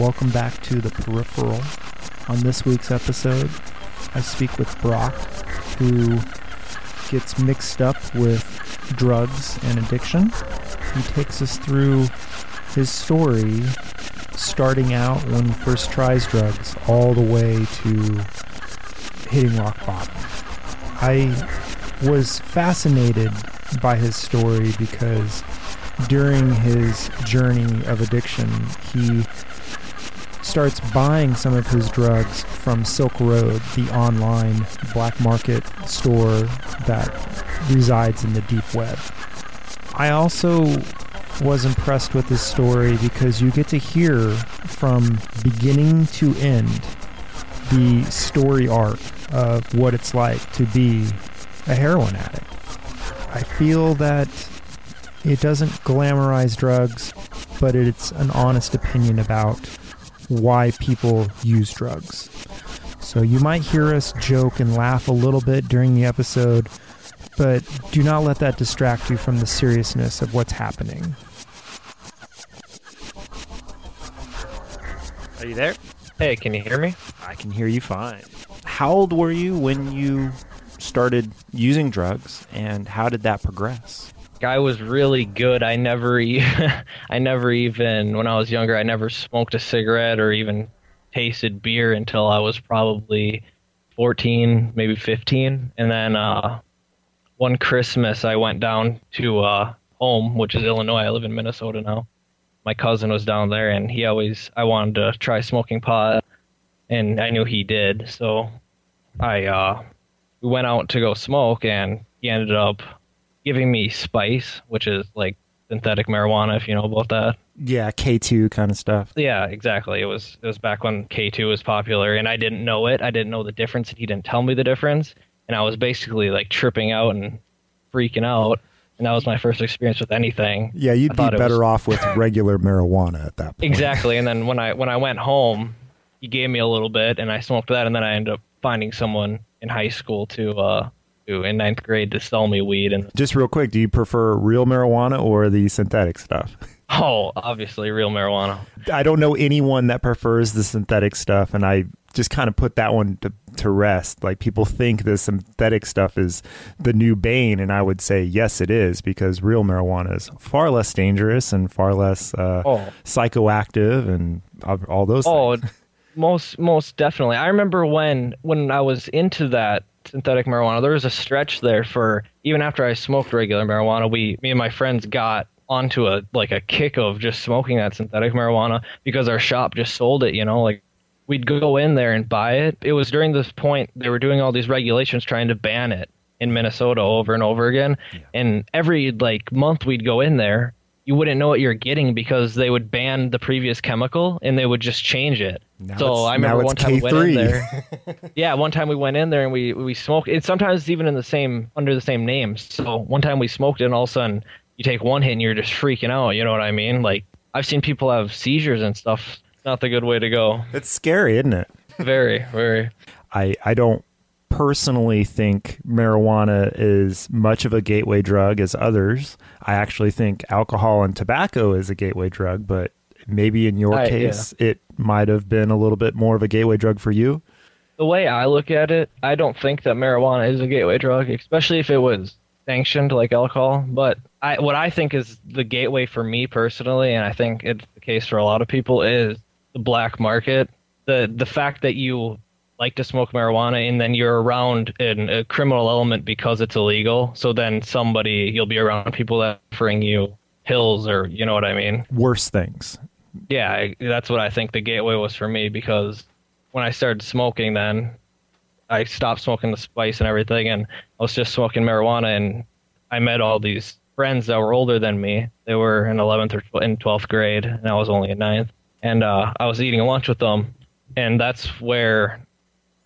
Welcome back to the Peripheral. On this week's episode, I speak with Broc, who gets mixed up with drugs and addiction. He takes us through his story, starting out when he first tries drugs, all the way to hitting rock bottom. I was fascinated by his story because during his journey of addiction, he starts buying some of his drugs from Silk Road, the online black market store that resides in the deep web. I also was impressed with this story because you get to hear from beginning to end the story arc of what it's like to be a heroin addict. I feel that it doesn't glamorize drugs, but it's an honest opinion about why people use drugs. So you might hear us joke and laugh a little bit during the episode, but do not let that distract you from the seriousness of what's happening. Are you there? Hey, can you hear me? I can hear you fine. How old were you when you started using drugs, and how did that progress? I was really good. I never, I never even when I was younger, I never smoked a cigarette or even tasted beer until I was probably 14, maybe 15. And then uh, one Christmas, I went down to uh, home, which is Illinois. I live in Minnesota now. My cousin was down there, and he always I wanted to try smoking pot, and I knew he did. So I uh, we went out to go smoke, and he ended up giving me spice, which is like synthetic marijuana, if you know about that. Yeah, K2 kind of stuff. Yeah, exactly. It was it was back when K2 was popular, and I didn't know it. I didn't know the difference, and he didn't tell me the difference, and I was basically like tripping out and freaking out. And that was my first experience with anything. Yeah, you'd be better was- off with regular marijuana at that point. Exactly. And then when I when I went home, he gave me a little bit, and I smoked that, and then I ended up finding someone in high school to uh to in ninth grade to sell me weed, and Just real quick, do you prefer real marijuana or the synthetic stuff? oh, obviously real marijuana. I don't know anyone that prefers the synthetic stuff, and I just kind of put that one to, to rest. Like people think the synthetic stuff is the new bane, and I would say yes, it is because real marijuana is far less dangerous and far less uh, Oh. psychoactive and all- those. Oh, things. most most definitely. I remember when when I was into that synthetic marijuana, there was a stretch there for even after I smoked regular marijuana, we me and my friends got onto a like a kick of just smoking that synthetic marijuana because our shop just sold it, you know, like we'd go in there and buy it. It was during this point they were doing all these regulations trying to ban it in Minnesota over and over again. And every like month we'd go in there, you wouldn't know what you're getting because they would ban the previous chemical and they would just change it. Now so I remember one time we went in there. yeah, one time we went in there and we we smoked. It's sometimes even in the same under the same name. So one time we smoked it and all of a sudden you take one hit and you're just freaking out. You know what I mean? Like I've seen people have seizures and stuff. Not the good way to go. it's scary, isn't it? Very, very. I, I don't personally think marijuana is much of a gateway drug as others. I actually think alcohol and tobacco is a gateway drug, but maybe in your I- case, it might have been a little bit more of a gateway drug for you. the way I look at it, I don't think that marijuana is a gateway drug, especially if it was sanctioned like alcohol. But I, what I think is the gateway for me personally, and I think it's the case for a lot of people, is the black market. The the fact that you like to smoke marijuana and then you're around an, a criminal element because it's illegal. So then somebody you'll be around people that offering you pills or you know what I mean Worse things. Yeah, I, that's what I think the gateway was for me because when I started smoking, then I stopped smoking the spice and everything, and I was just smoking marijuana. And I met all these friends that were older than me. They were in 11th or tw- in 12th grade, and I was only in 9th. And uh, I was eating lunch with them, and that's where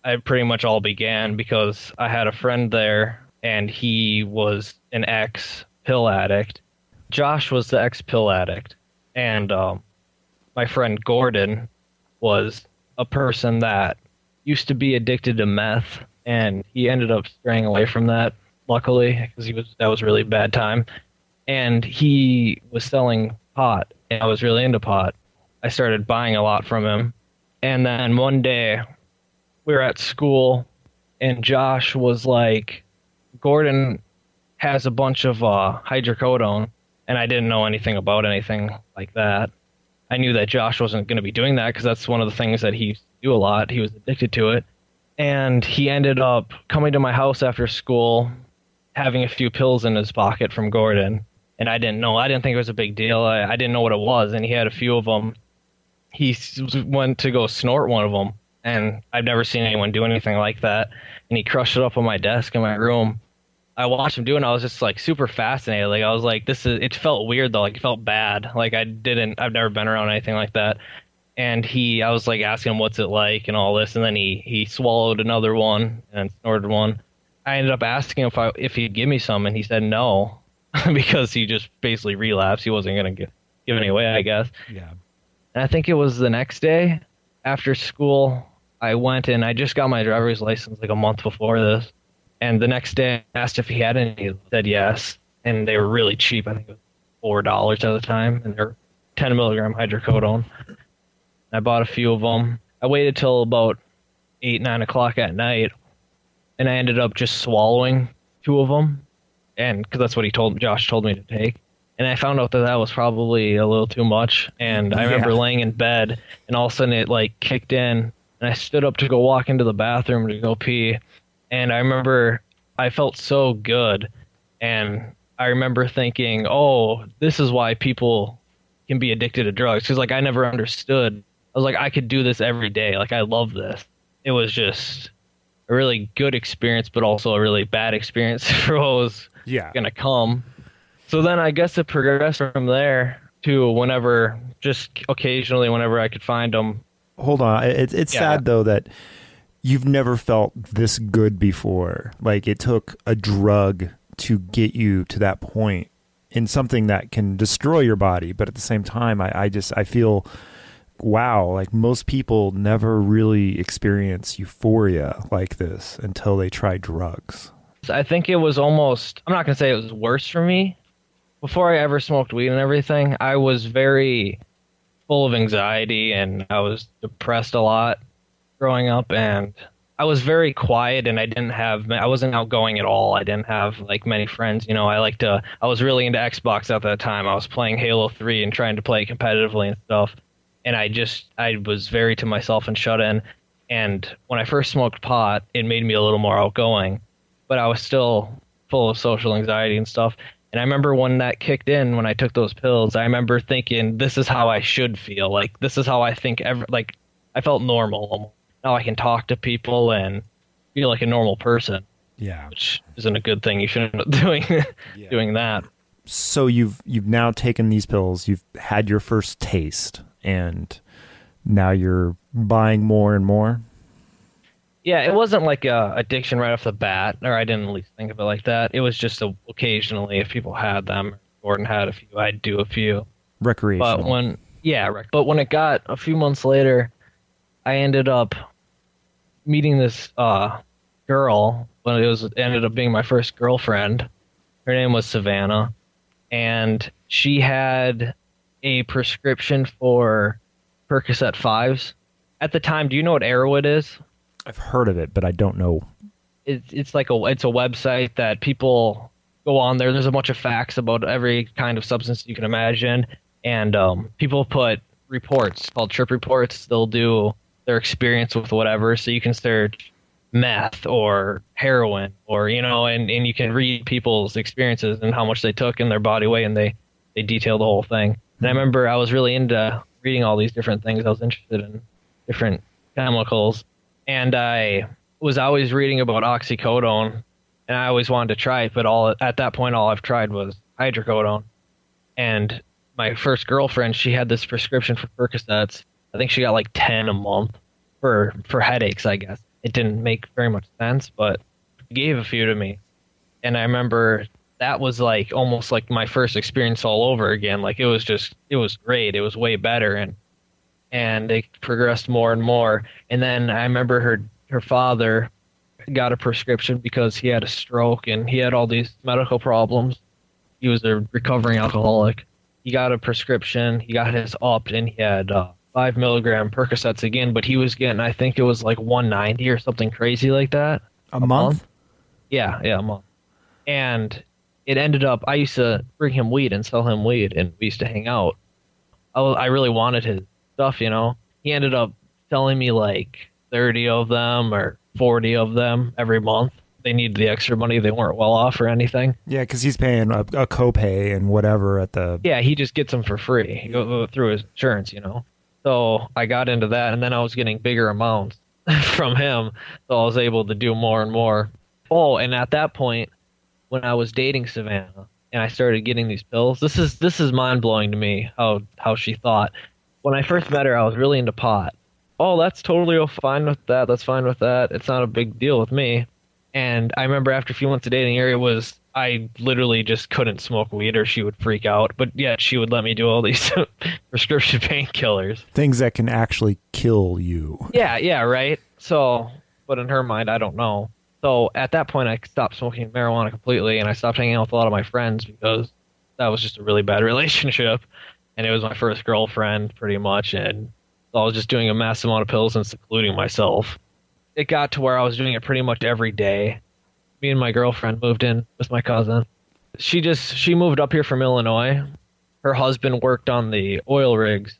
I pretty much all began because I had a friend there, and he was an ex pill addict. Josh was the ex pill addict, and um, my friend Gordon was a person that used to be addicted to meth, and he ended up straying away from that. Luckily, because he was that was a really bad time, and he was selling pot, and I was really into pot. I started buying a lot from him, and then one day we were at school, and Josh was like, "Gordon has a bunch of uh, hydrocodone," and I didn't know anything about anything like that. I knew that Josh wasn't going to be doing that because that's one of the things that he do a lot. He was addicted to it. And he ended up coming to my house after school, having a few pills in his pocket from Gordon. And I didn't know. I didn't think it was a big deal. I, I didn't know what it was. And he had a few of them. He went to go snort one of them. And I've never seen anyone do anything like that. And he crushed it up on my desk in my room. I watched him do it and I was just like super fascinated. Like I was like, this is it felt weird though, like it felt bad. Like I didn't I've never been around anything like that. And he I was like asking him what's it like and all this and then he he swallowed another one and snorted one. I ended up asking him if I if he'd give me some and he said no because he just basically relapsed. He wasn't gonna give give any away, I guess. Yeah. And I think it was the next day after school I went and I just got my driver's license like a month before this. And the next day I asked if he had any. He said yes. And they were really cheap. I think it was four dollars at the time, and they're ten milligram hydrocodone. I bought a few of them. I waited till about eight nine o'clock at night, and I ended up just swallowing two of them, and because that's what he told Josh told me to take. And I found out that that was probably a little too much. And I remember Yeah. laying in bed, and all of a sudden it like kicked in, and I stood up to go walk into the bathroom to go pee, and I remember I felt so good, and I remember thinking, "Oh, this is why people can be addicted to drugs." Because like I never understood. I was like, I could do this every day. Like I love this. It was just a really good experience, but also a really bad experience for what was Yeah. gonna come. So then I guess it progressed from there to whenever, just occasionally, whenever I could find them. Hold on. It's it's Yeah. sad though that you've never felt this good before. Like it took a drug to get you to that point in something that can destroy your body, but at the same time, I, I just I feel wow, like most people never really experience euphoria like this until they try drugs. I think it was almost. I'm not gonna say it was worse for me. Before I ever smoked weed and everything, I was very full of anxiety and I was depressed a lot growing up and I was very quiet and I didn't have I wasn't outgoing at all. I didn't have like many friends, you know. I like to I was really into Xbox at that time. I was playing Halo 3 and trying to play competitively and stuff. And I just I was very to myself and shut in. And when I first smoked pot, it made me a little more outgoing, but I was still full of social anxiety and stuff. And I remember when that kicked in, when I took those pills, I remember thinking, "This is how I should feel. Like this is how I think. Ever like I felt normal. Now I can talk to people and feel like a normal person, Yeah. which isn't a good thing. You shouldn't be doing doing that. So you've you've now taken these pills, you've had your first taste, and now you're buying more and more. Yeah, it wasn't like a addiction right off the bat, or I didn't at least think of it like that. It was just a, occasionally if people had them, Gordon had a few, I'd do a few. Recreational. But when yeah, but when it got a few months later, I ended up meeting this uh, girl. When it was ended up being my first girlfriend. Her name was Savannah, and she had a prescription for Percocet fives. At the time, do you know what Erowid is? I've heard of it, but I don't know. it's it's like a it's a website that people go on there. There's a bunch of facts about every kind of substance you can imagine, and um, people put reports called trip reports. They'll do their experience with whatever, so you can search meth or heroin or you know, and and you can read people's experiences and how much they took in their body weight, and they they detail the whole thing. And I mm-hmm. remember I was really into reading all these different things. I was interested in different chemicals, and I was always reading about oxycodone and I always wanted to try it, but all at that point, all I've tried was hydrocodone. And my first girlfriend, she had this prescription for Percocets. I think she got like ten a month for for headaches. I guess it didn't make very much sense, but gave a few to me, and I remember that was like almost like my first experience all over again. Like it was just it was great. It was way better, and and it progressed more and more. And then I remember her her father got a prescription because he had a stroke and he had all these medical problems. He was a recovering alcoholic. He got a prescription. He got his opt and he had uh, five milligram Percocets again, but he was getting, I think it was like 190 or something crazy like that. A, month? Yeah, yeah, a month. And it ended up, I used to bring him weed and sell him weed, and we used to hang out. I, was- I really wanted his stuff, you know. He ended up selling me like 30 of them or 40 of them every month. They needed the extra money. They weren't well off or anything. Yeah, because he's paying a, a copay and whatever at the. Yeah, he just gets them for free go- through his insurance, you know. So I got into that, and then I was getting bigger amounts from him, so I was able to do more and more. Oh, and at that point, when I was dating Savannah and I started getting these pills, this is this is mind blowing to me how how she thought. When I first met her, I was really into pot. Oh, that's totally fine with that. That's fine with that. It's not a big deal with me. And I remember after a few months of dating her, it was I literally just couldn't smoke weed or she would freak out. But yet she would let me do all these prescription painkillers. Things that can actually kill you. Yeah, yeah, right. So, but in her mind, I don't know. So at that point, I stopped smoking marijuana completely, and I stopped hanging out with a lot of my friends because that was just a really bad relationship, and it was my first girlfriend, pretty much, and I was just doing a massive amount of pills and secluding myself. It got to where I was doing it pretty much every day. Me and my girlfriend moved in with my cousin. She just she moved up here from Illinois. Her husband worked on the oil rigs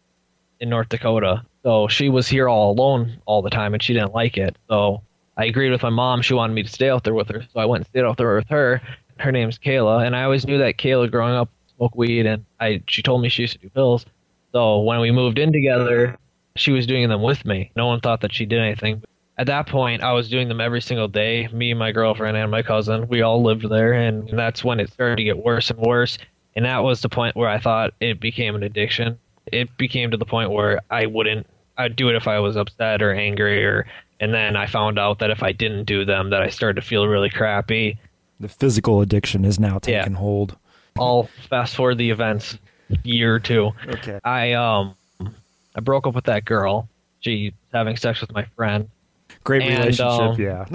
in North Dakota. So she was here all alone all the time and she didn't like it. So I agreed with my mom. She wanted me to stay out there with her. So I went and stayed out there with her. Her name's Kayla. And I always knew that Kayla growing up smoked weed and I she told me she used to do pills. So when we moved in together, she was doing them with me. No one thought that she did anything. At that point, I was doing them every single day. Me, my girlfriend, and my cousin. We all lived there, and that's when it started to get worse and worse. And that was the point where I thought it became an addiction. It became to the point where I wouldn't. I'd do it if I was upset or angry, or and then I found out that if I didn't do them, that I started to feel really crappy. The physical addiction is now Yeah. taking hold. I'll fast forward the events year or two. Okay. I um I broke up with that girl. She having sex with my friend. Great And, relationship, um, yeah.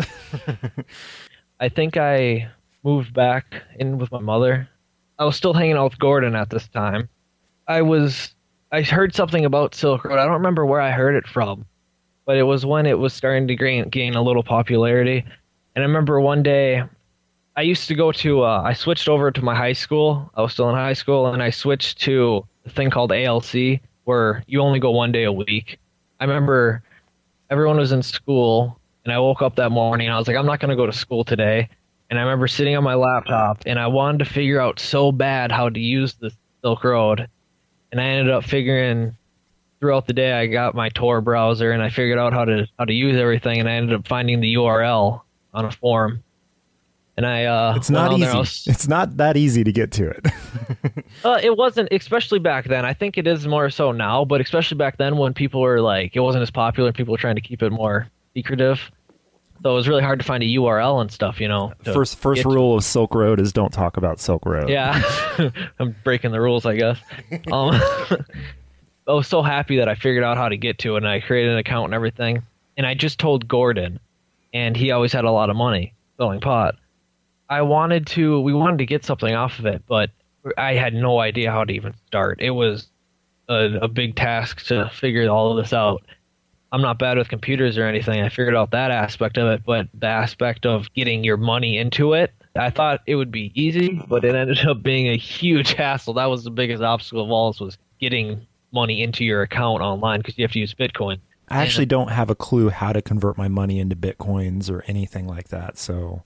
I think I moved back in with my mother. I was still hanging out with Gordon at this time. I was I heard something about Silk Road. I don't remember where I heard it from, but it was when it was starting to gain gain a little popularity. And I remember one day I used to go to uh, I switched over to my high school. I was still in high school and I switched to a thing called ALC where you only go one day a week. I remember everyone was in school and I woke up that morning I was like, I'm not going to go to school today. And I remember sitting on my laptop and I wanted to figure out so bad how to use the Silk Road. And I ended up figuring throughout the day I got my Tor browser and I figured out how to how to use everything and I ended up finding the URL on a forum. And I uh It's not easy. was- It's not that easy to get to it. uh, it wasn't, especially back then. I think it is more so now, but especially back then when people were like, it wasn't as popular. People were trying to keep it more secretive. So it was really hard to find a URL and stuff, you know. first first rule of Silk Road is don't talk about Silk Road. Yeah, I'm breaking the rules, I guess. Um, I was so happy that I figured out how to get to it, and I created an account and everything. And I just told Gordon, and he always had a lot of money selling pot. I wanted to, we wanted to get something off of it, but I had no idea how to even start. It was a, a big task to figure all of this out. I'm not bad with computers or anything. I figured out that aspect of it, but the aspect of getting your money into it, I thought it would be easy, but it ended up being a huge hassle. That was the biggest obstacle of all was getting money into your account online because you have to use Bitcoin. I actually don't have a clue how to convert my money into bitcoins or anything like that. So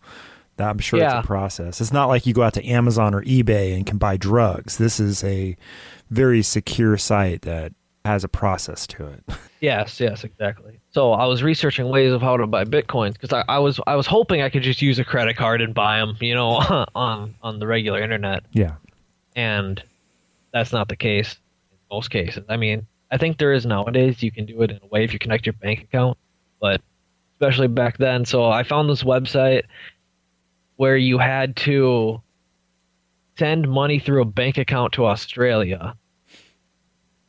that, I'm sure Yeah. it's a process. It's not like you go out to Amazon or eBay and can buy drugs. This is a very secure site that has a process to it. Yes, yes, exactly. So I was researching ways of how to buy bitcoins because I, I was I was hoping I could just use a credit card and buy them, you know, on on the regular internet, Yeah. and that's not the case in most cases. I mean, I think there is nowadays you can do it in a way if you connect your bank account, but especially back then. So I found this website where you had to send money through a bank account to Australia.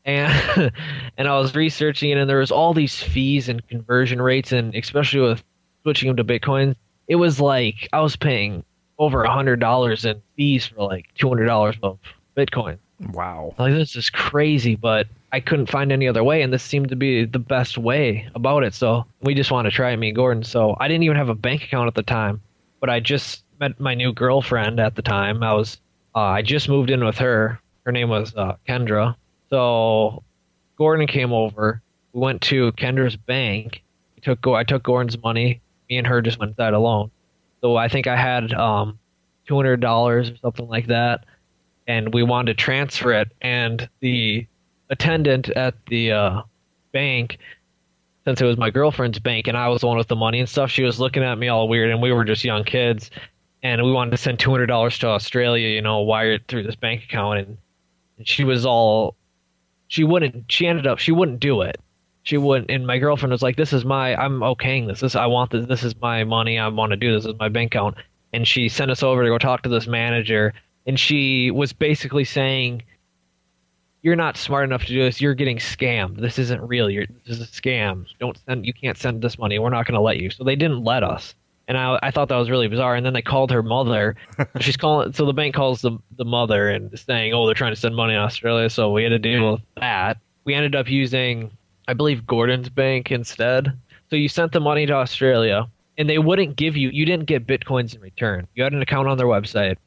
And and I was researching it and there was all these fees and conversion rates and especially with switching them to Bitcoin, it was like I was paying over a hundred dollars in fees for like two hundred dollars of Bitcoin. Wow. Like this is crazy, but I couldn't find any other way, and this seemed to be the best way about it. So we just wanted to try it, me and Gordon. So I didn't even have a bank account at the time, but I just met my new girlfriend at the time. I was uh, I just moved in with her. Her name was uh, Kendra. So Gordon came over. We went to Kendra's bank. We took I took Gordon's money. Me and her just went that alone. So I think I had um, two hundred dollars or something like that and we wanted to transfer it and the attendant at the uh, bank since it was my girlfriend's bank and i was the one with the money and stuff she was looking at me all weird and we were just young kids and we wanted to send $200 to australia you know wired through this bank account and, and she was all she wouldn't she ended up she wouldn't do it. She wouldn't and my girlfriend was like this is my i'm okaying this. This i want this this is my money. I want to do this, this is my bank account. And she sent us over to go talk to this manager and she was basically saying you're not smart enough to do this you're getting scammed. This isn't real. You're this is a scam. Don't send you can't send this money. We're not going to let you. So they didn't let us. And I, I thought that was really bizarre. And then they called her mother. She's calling so the bank calls the, the mother and is saying oh they're trying to send money to australia. So we had to deal with that. We ended up using i believe gordon's bank instead. So you sent the money to australia and they wouldn't give you you didn't get bitcoins in return. You had an account on their website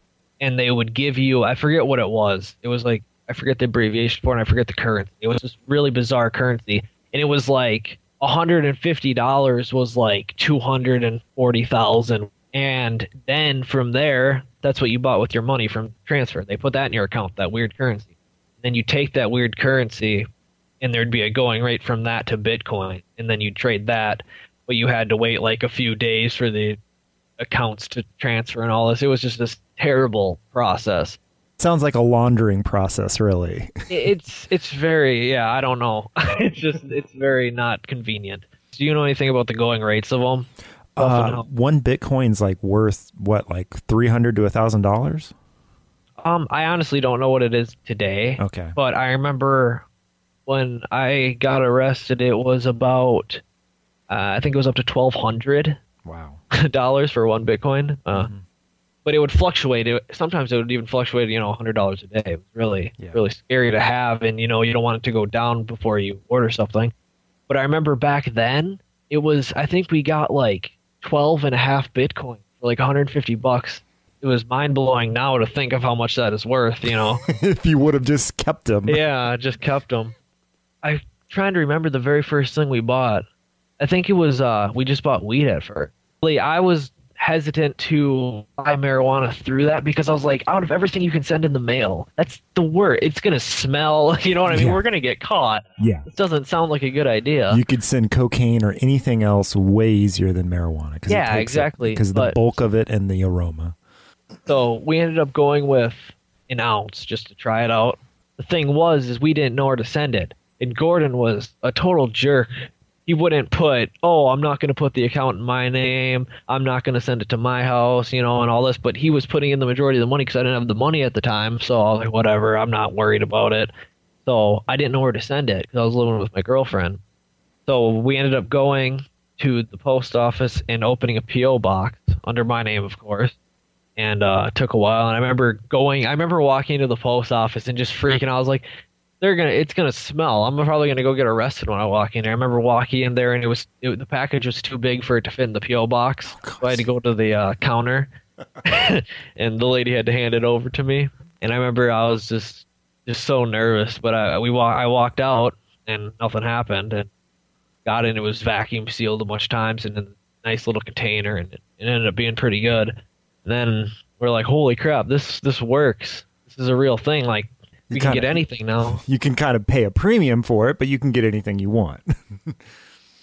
and they would give you I forget what it was. It was like I forget the abbreviation for it and I forget the currency. It was this really bizarre currency. And it was like $150 was like 240,000 and then from there that's what you bought with your money from transfer. They put that in your account, that weird currency. Then you take that weird currency and there'd be a going rate from that to Bitcoin and then you trade that, but you had to wait like a few days for the accounts to transfer and all this. It was just this terrible process. Sounds like a laundering process, really. It's it's very yeah. I don't know. it's just it's very not convenient. Do you know anything about the going rates of them? Uh, one Bitcoin's like worth what, like three hundred to a thousand dollars? Um, I honestly don't know what it is today. Okay. But I remember when I got arrested, it was about uh, I think it was up to twelve hundred Wow. dollars for one Bitcoin. Uh, Mm-hmm. But it would fluctuate. It, sometimes it would even fluctuate, you know, hundred dollars a day. It was really, Yeah. really scary to have, and you know, you don't want it to go down before you order something. But I remember back then, it was. I think we got like twelve and a half Bitcoin for like 150 bucks. It was mind blowing now to think of how much that is worth. You know. if you would have just kept them. yeah, just kept them. I'm trying to remember the very first thing we bought. I think it was uh we just bought weed at first. I was hesitant to buy marijuana through that because I was like, out of everything you can send in the mail, that's the word. It's gonna smell. You know what I mean? Yeah. We're gonna get caught. Yeah. This doesn't sound like a good idea. You could send cocaine or anything else way easier than marijuana. Cause Yeah, exactly, Because the bulk of it and the aroma. So we ended up going with an ounce just to try it out. The thing was, is we didn't know where to send it, and Gordon was a total jerk. He wouldn't put, oh, I'm not going to put the account in my name. I'm not going to send it to my house, you know, and all this. But he was putting in the majority of the money because I didn't have the money at the time. So I was like, whatever, I'm not worried about it. So I didn't know where to send it because I was living with my girlfriend. So we ended up going to the post office and opening a PO box under my name, of course and uh, it took a while. And I remember going, I remember walking into the post office and just freaking. out. I was like, "They're gonna, it's gonna smell. I'm probably gonna go get arrested when I walk in." there. I remember walking in there and it was it, the package was too big for it to fit in the PO box, so I had to go to the uh, counter, and the lady had to hand it over to me. And I remember I was just just so nervous, but I we wa- I walked out and nothing happened, and got in. It was vacuum sealed a bunch of times and in a nice little container, and it, it ended up being pretty good. And then we're like, holy crap, this this works. This is a real thing. Like we You can kinda- get anything now. You can kind of pay a premium for it, but you can get anything you want.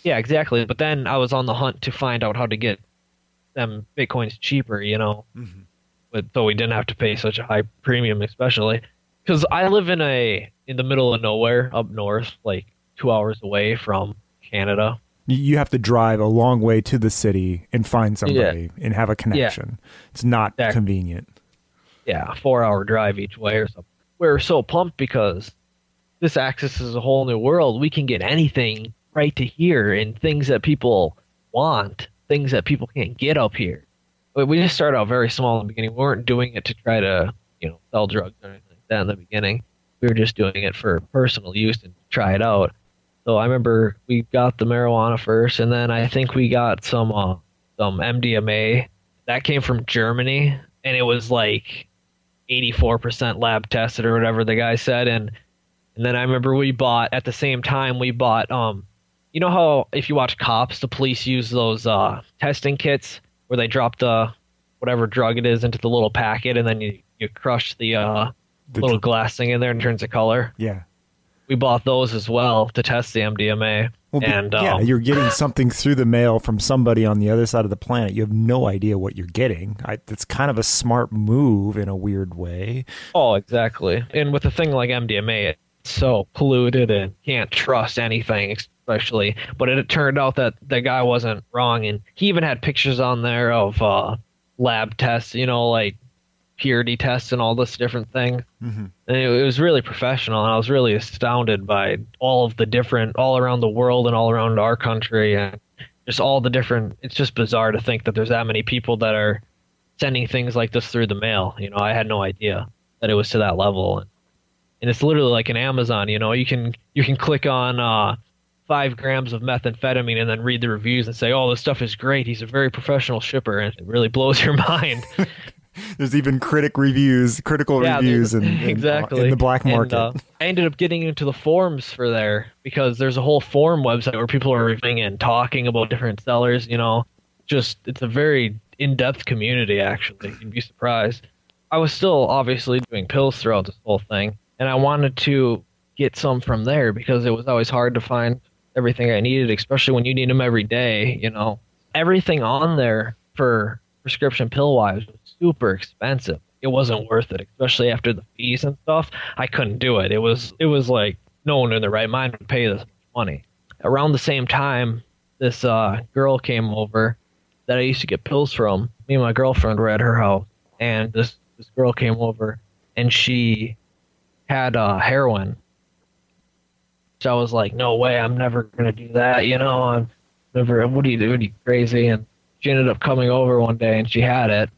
Yeah, exactly. But then I was on the hunt to find out how to get them bitcoins cheaper, you know. Mm-hmm. But so we didn't have to pay such a high premium, especially because I live in a in the middle of nowhere up north, like two hours away from Canada. You- you have to drive a long way to the city and find somebody and have a connection. It's not Exactly. convenient. yeah, four hour drive each way or something. We're so pumped because this access is a whole new world. We can get anything right to here and things that people want, things that people can't get up here. But we just started out very small in the beginning. We weren't doing it to try to, you know, sell drugs or anything like that in the beginning. We were just doing it for personal use and try it out. So I remember we got the marijuana first, and then I think we got some uh, some MDMA that came from Germany, and it was like 84% lab tested or whatever the guy said. And and then I remember we bought at the same time we bought um you know how if you watch cops the police use those uh testing kits where they drop the whatever drug it is into the little packet and then you you crush the uh The little glass thing in there and turns a color? Yeah. we bought those as well to test the MDMA Well, and yeah, um, you're getting something through the mail from somebody on the other side of the planet. You have no idea what you're getting. I, it's kind of a smart move in a weird way. Oh, exactly. And with a thing like MDMA, it's so polluted and can't trust anything, especially. But it, turned out that the guy wasn't wrong, and he even had pictures on there of uh, lab tests, you know, like purity tests and all this different thing. Mhm. And it, it was really professional, and I was really astounded by all of the different, all around the world and all around our country, and just all the different. It's just bizarre to think that there's that many people that are sending things like this through the mail. You know, I had no idea that it was to that level, and, and it's literally like an Amazon. You know, you can you can click on uh, five grams of methamphetamine and then read the reviews and say, "Oh, this stuff is great. He's a very professional shipper," and it really blows your mind. There's even critic reviews, critical Yeah, reviews, in, in, exactly in the black And, market. uh, I ended up getting into the forums for there because there's a whole forum website where people are reviewing and talking about different sellers. You know, just it's a very in-depth community. Actually, you'd be surprised. I was still obviously doing pills throughout this whole thing, and I wanted to get some from there because it was always hard to find everything I needed, especially when you need them every day. You know, everything on there for prescription pill wise was super expensive. It wasn't worth it, especially after the fees and stuff. I couldn't do it. It was it was like no one in their right mind would pay this much money. Around the same time, this uh, girl came over that I used to get pills from. Me and my girlfriend were at her house, and this this girl came over, and she had uh, heroin. So I was like, no way, I'm never gonna do that. You know, I'm never. What are you doing? You crazy? And she ended up coming over one day, and she had it.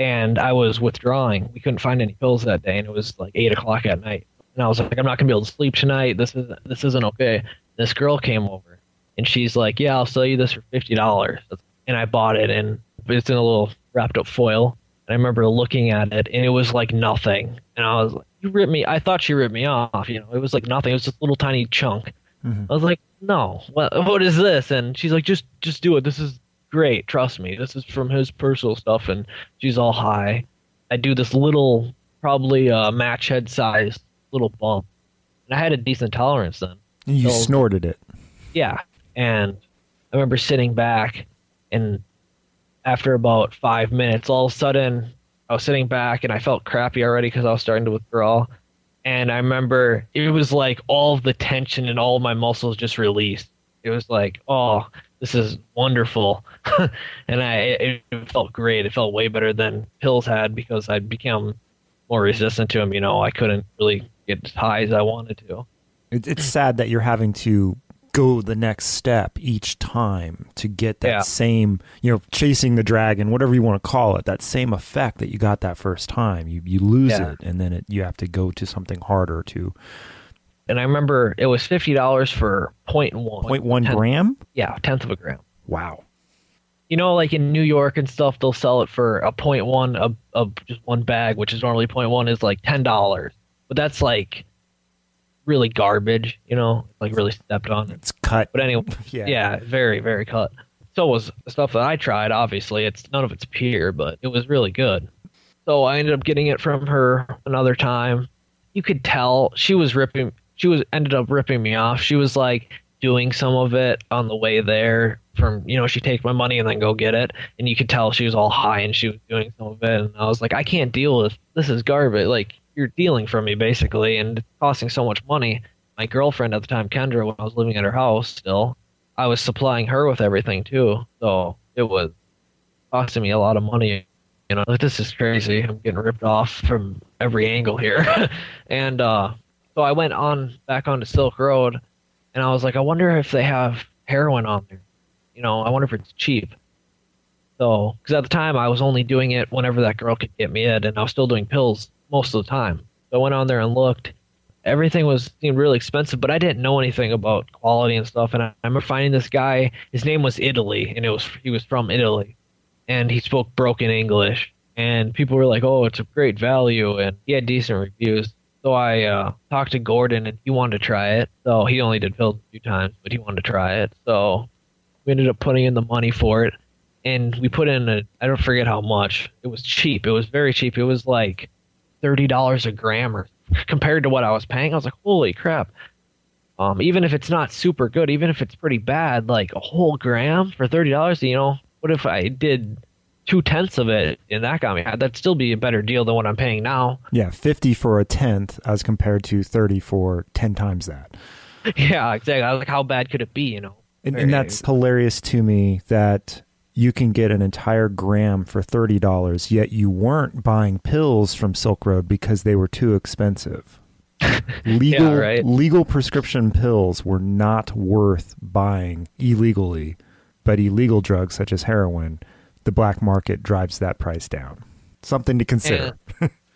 And I was withdrawing. We couldn't find any pills that day, and it was like eight o'clock at night. And I was like, I'm not gonna be able to sleep tonight. This is this isn't okay. This girl came over, and she's like, Yeah, I'll sell you this for fifty dollars. And I bought it, and it's in a little wrapped up foil. And I remember looking at it, and it was like nothing. And I was like, You ripped me. I thought she ripped me off. You know, it was like nothing. It was just a little tiny chunk. Mm-hmm. I was like, No, what what is this? And she's like, Just just do it. This is great. Trust me. This is from his personal stuff. And she's all high. I do this little, probably uh, match head size little bump. And I had a decent tolerance then. you so- snorted it. Yeah. And I remember sitting back, and after about five minutes, all of a sudden, I was sitting back and I felt crappy already because I was starting to withdraw. And I remember it was like all of the tension and all my muscles just released. It was like, oh, this is wonderful. and I it, it felt great. It felt way better than pills had because I'd become more resistant to them. You know, I couldn't really get as high as I wanted to. It, it's sad that you're having to go the next step each time to get that Yeah. same, you know, chasing the dragon, whatever you want to call it, that same effect that you got that first time. You you lose Yeah. it, and then it, you have to go to something harder to and I remember it was fifty dollars for point one. point one Tenth- gram. Yeah, tenth of a gram. Wow. You know, like in New York and stuff, they'll sell it for a point one of of just one bag, which is normally point one is like ten dollars. But that's like really garbage. You know, like really stepped on. It's cut. But anyway, Yeah. yeah, very very cut. So was the stuff that I tried. Obviously, it's none of it's peer, but it was really good. So I ended up getting it from her another time, you could tell she was ripping. She was ended up ripping me off. She was like doing some of it on the way there from you know she take my money and then go get it. And you could tell she was all high and she was doing some of it. And i was like i can't deal with this is garbage. Like you're dealing from me basically. And costing so much money. My girlfriend at the time kendra when i was living at her house still i was supplying her with everything too. So it was costing me a lot of money. You know like this is crazy. I'm getting ripped off from every angle here. And uh so i went on back onto silk road and i was like i wonder if they have heroin on there you know, I wonder if it's cheap. So, because at the time I was only doing it whenever that girl could get me it, and I was still doing pills most of the time. So I went on there and looked. Everything was seemed really expensive, but I didn't know anything about quality and stuff. And I, I remember finding this guy. His name was Italy, and it was he was from Italy, and he spoke broken English. And people were like, "Oh, it's a great value," and he had decent reviews. So I uh, talked to Gordon, and he wanted to try it. So he only did pills a few times, but he wanted to try it. So we ended up putting in the money for it, and we put in a I don't forget how much. It was cheap. It was very cheap. It was like thirty dollars a gram, or compared to what I was paying, I was like, holy crap. Um, even if it's not super good, even if it's pretty bad, like a whole gram for thirty dollars, you know, what if I did two tenths of it and that got me? That'd still be a better deal than what I'm paying now. Yeah, fifty for a tenth as compared to thirty for ten times that. yeah, exactly. I was like, how bad could it be? You know. And, and that's hilarious to me that you can get an entire gram for $30, yet you weren't buying pills from Silk Road because they were too expensive. legal yeah, right? legal prescription pills were not worth buying illegally, but illegal drugs such as heroin, the black market drives that price down. Something to consider.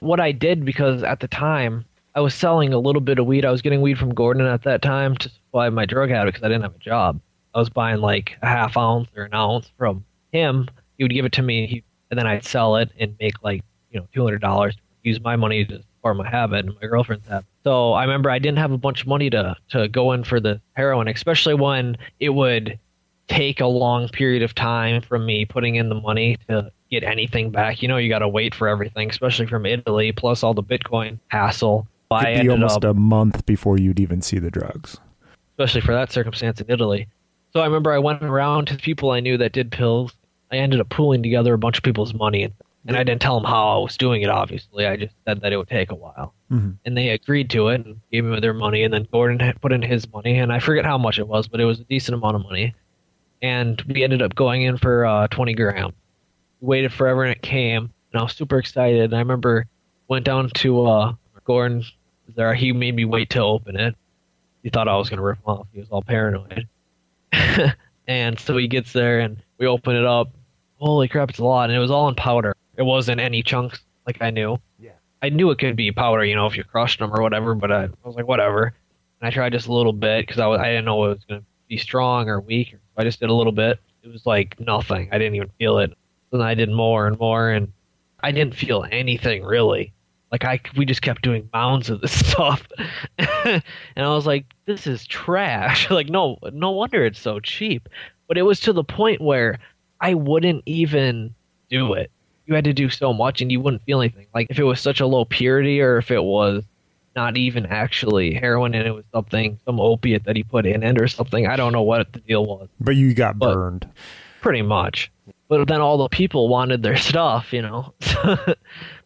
what I did because at the time I was selling a little bit of weed. I was getting weed from Gordon at that time to supply my drug habit because I didn't have a job. I was buying like a half ounce or an ounce from him. He would give it to me, and then I'd sell it and make like you know two hundred dollars. Use my money to support my habit and my girlfriend's habit. So I remember I didn't have a bunch of money to to go in for the heroin, especially when it would take a long period of time from me putting in the money to get anything back. You know, you got to wait for everything, especially from Italy, plus all the Bitcoin hassle. it could be almost up, a month before you'd even see the drugs. Especially for that circumstance in Italy. So I remember I went around to people I knew that did pills. I ended up pooling together a bunch of people's money, and, and I didn't tell them how I was doing it. Obviously, I just said that it would take a while, mm-hmm. and they agreed to it and gave me their money. And then Gordon put in his money, and I forget how much it was, but it was a decent amount of money. And we ended up going in for uh, 20 grams. We waited forever, and it came, and I was super excited. And I remember went down to uh, Gordon there. He made me wait to open it. He thought I was going to rip him off. He was all paranoid. and so he gets there and we open it up. Holy crap, it's a lot. And it was all in powder. It wasn't any chunks like I knew. Yeah. I knew it could be powder, you know, if you crushed them or whatever, but I, I was like, whatever. And I tried just a little bit because I, was, I didn't know it was going to be strong or weak. So I just did a little bit. It was like nothing. I didn't even feel it. Then I did more and more, and I didn't feel anything really. Like I, we just kept doing mounds of this stuff, and I was like, "This is trash." like, no, no wonder it's so cheap. But it was to the point where I wouldn't even do it. You had to do so much, and you wouldn't feel anything. Like if it was such a low purity, or if it was not even actually heroin and it was something, some opiate that he put in it or something. I don't know what the deal was. But you got but burned. Pretty much. But then all the people wanted their stuff, you know.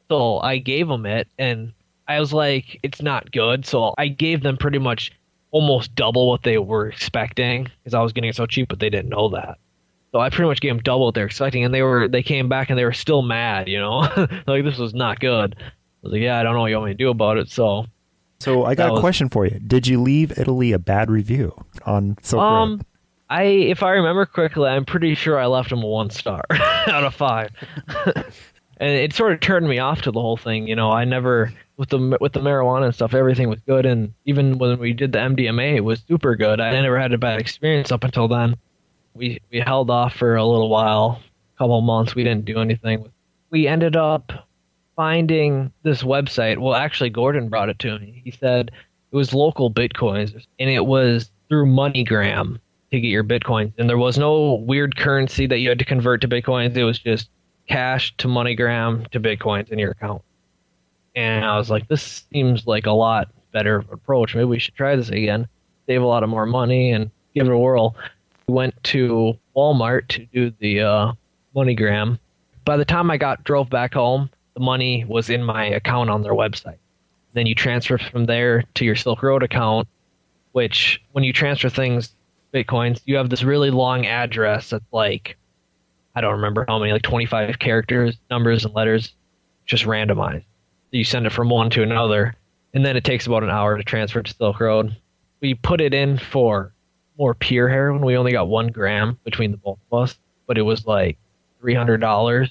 So I gave them it, and I was like, it's not good. So I gave them pretty much almost double what they were expecting because I was getting it so cheap, but they didn't know that. So I pretty much gave them double what they're expecting, and they were they came back and they were still mad, you know, like this was not good. I was like, yeah, I don't know what you want me to do about it. So, so I got a question for you. Did you leave Italy a bad review on Silk um, Road? I, if I remember correctly, I'm pretty sure I left them a one star out of five and it sort of turned me off to the whole thing. You know, I never with the with the marijuana and stuff, everything was good, and even when we did the MDMA, it was super good. I never had a bad experience up until then. We we held off for a little while, a couple months. We didn't do anything. We ended up finding this website. Well, actually, Gordon brought it to me. He said it was LocalBitcoins, and it was through MoneyGram to get your bitcoins, and there was no weird currency that you had to convert to bitcoins. It was just cash to MoneyGram to Bitcoins in your account. and I was like, this seems like a lot better approach. Maybe we should try this again, save a lot of more money, and give it a whirl. We went to Walmart to do the uh, MoneyGram. By the time I got drove back home, the money was in my account on their website. Then you transfer from there to your Silk Road account, which when you transfer things, bitcoins, you have this really long address that's like, I don't remember how many, like 25 characters, numbers, and letters, just randomized. You send it from one to another, and then it takes about an hour to transfer to Silk Road. We put it in for more pure heroin. We only got one gram between the both of us, but it was like three hundred dollars,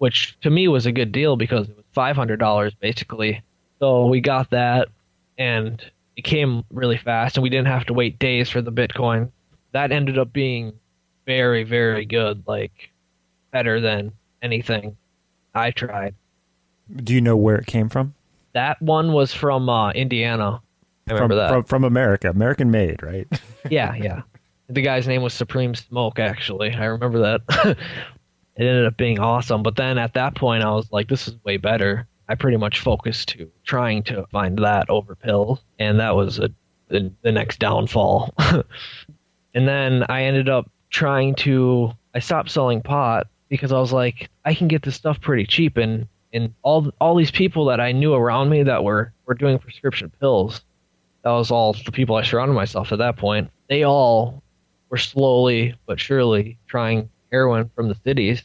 which to me was a good deal because it was five hundred dollars basically. So we got that, and it came really fast, and we didn't have to wait days for the Bitcoin. That ended up being very, very good, like better than anything I tried. Do you know where it came from? That one was from uh, Indiana. I remember from, that. From, from America, American made, right? yeah, yeah. The guy's name was Supreme Smoke. Actually, I remember that. it ended up being awesome. But then at that point, I was like, this is way better. I pretty much focused to trying to find that over pills, and that was a, the, the next downfall. and then I ended up trying to. I stopped selling pot because I was like, I can get this stuff pretty cheap, and and all all these people that I knew around me that were were doing prescription pills, that was all the people I surrounded myself at that point. They all were slowly but surely trying heroin from the cities.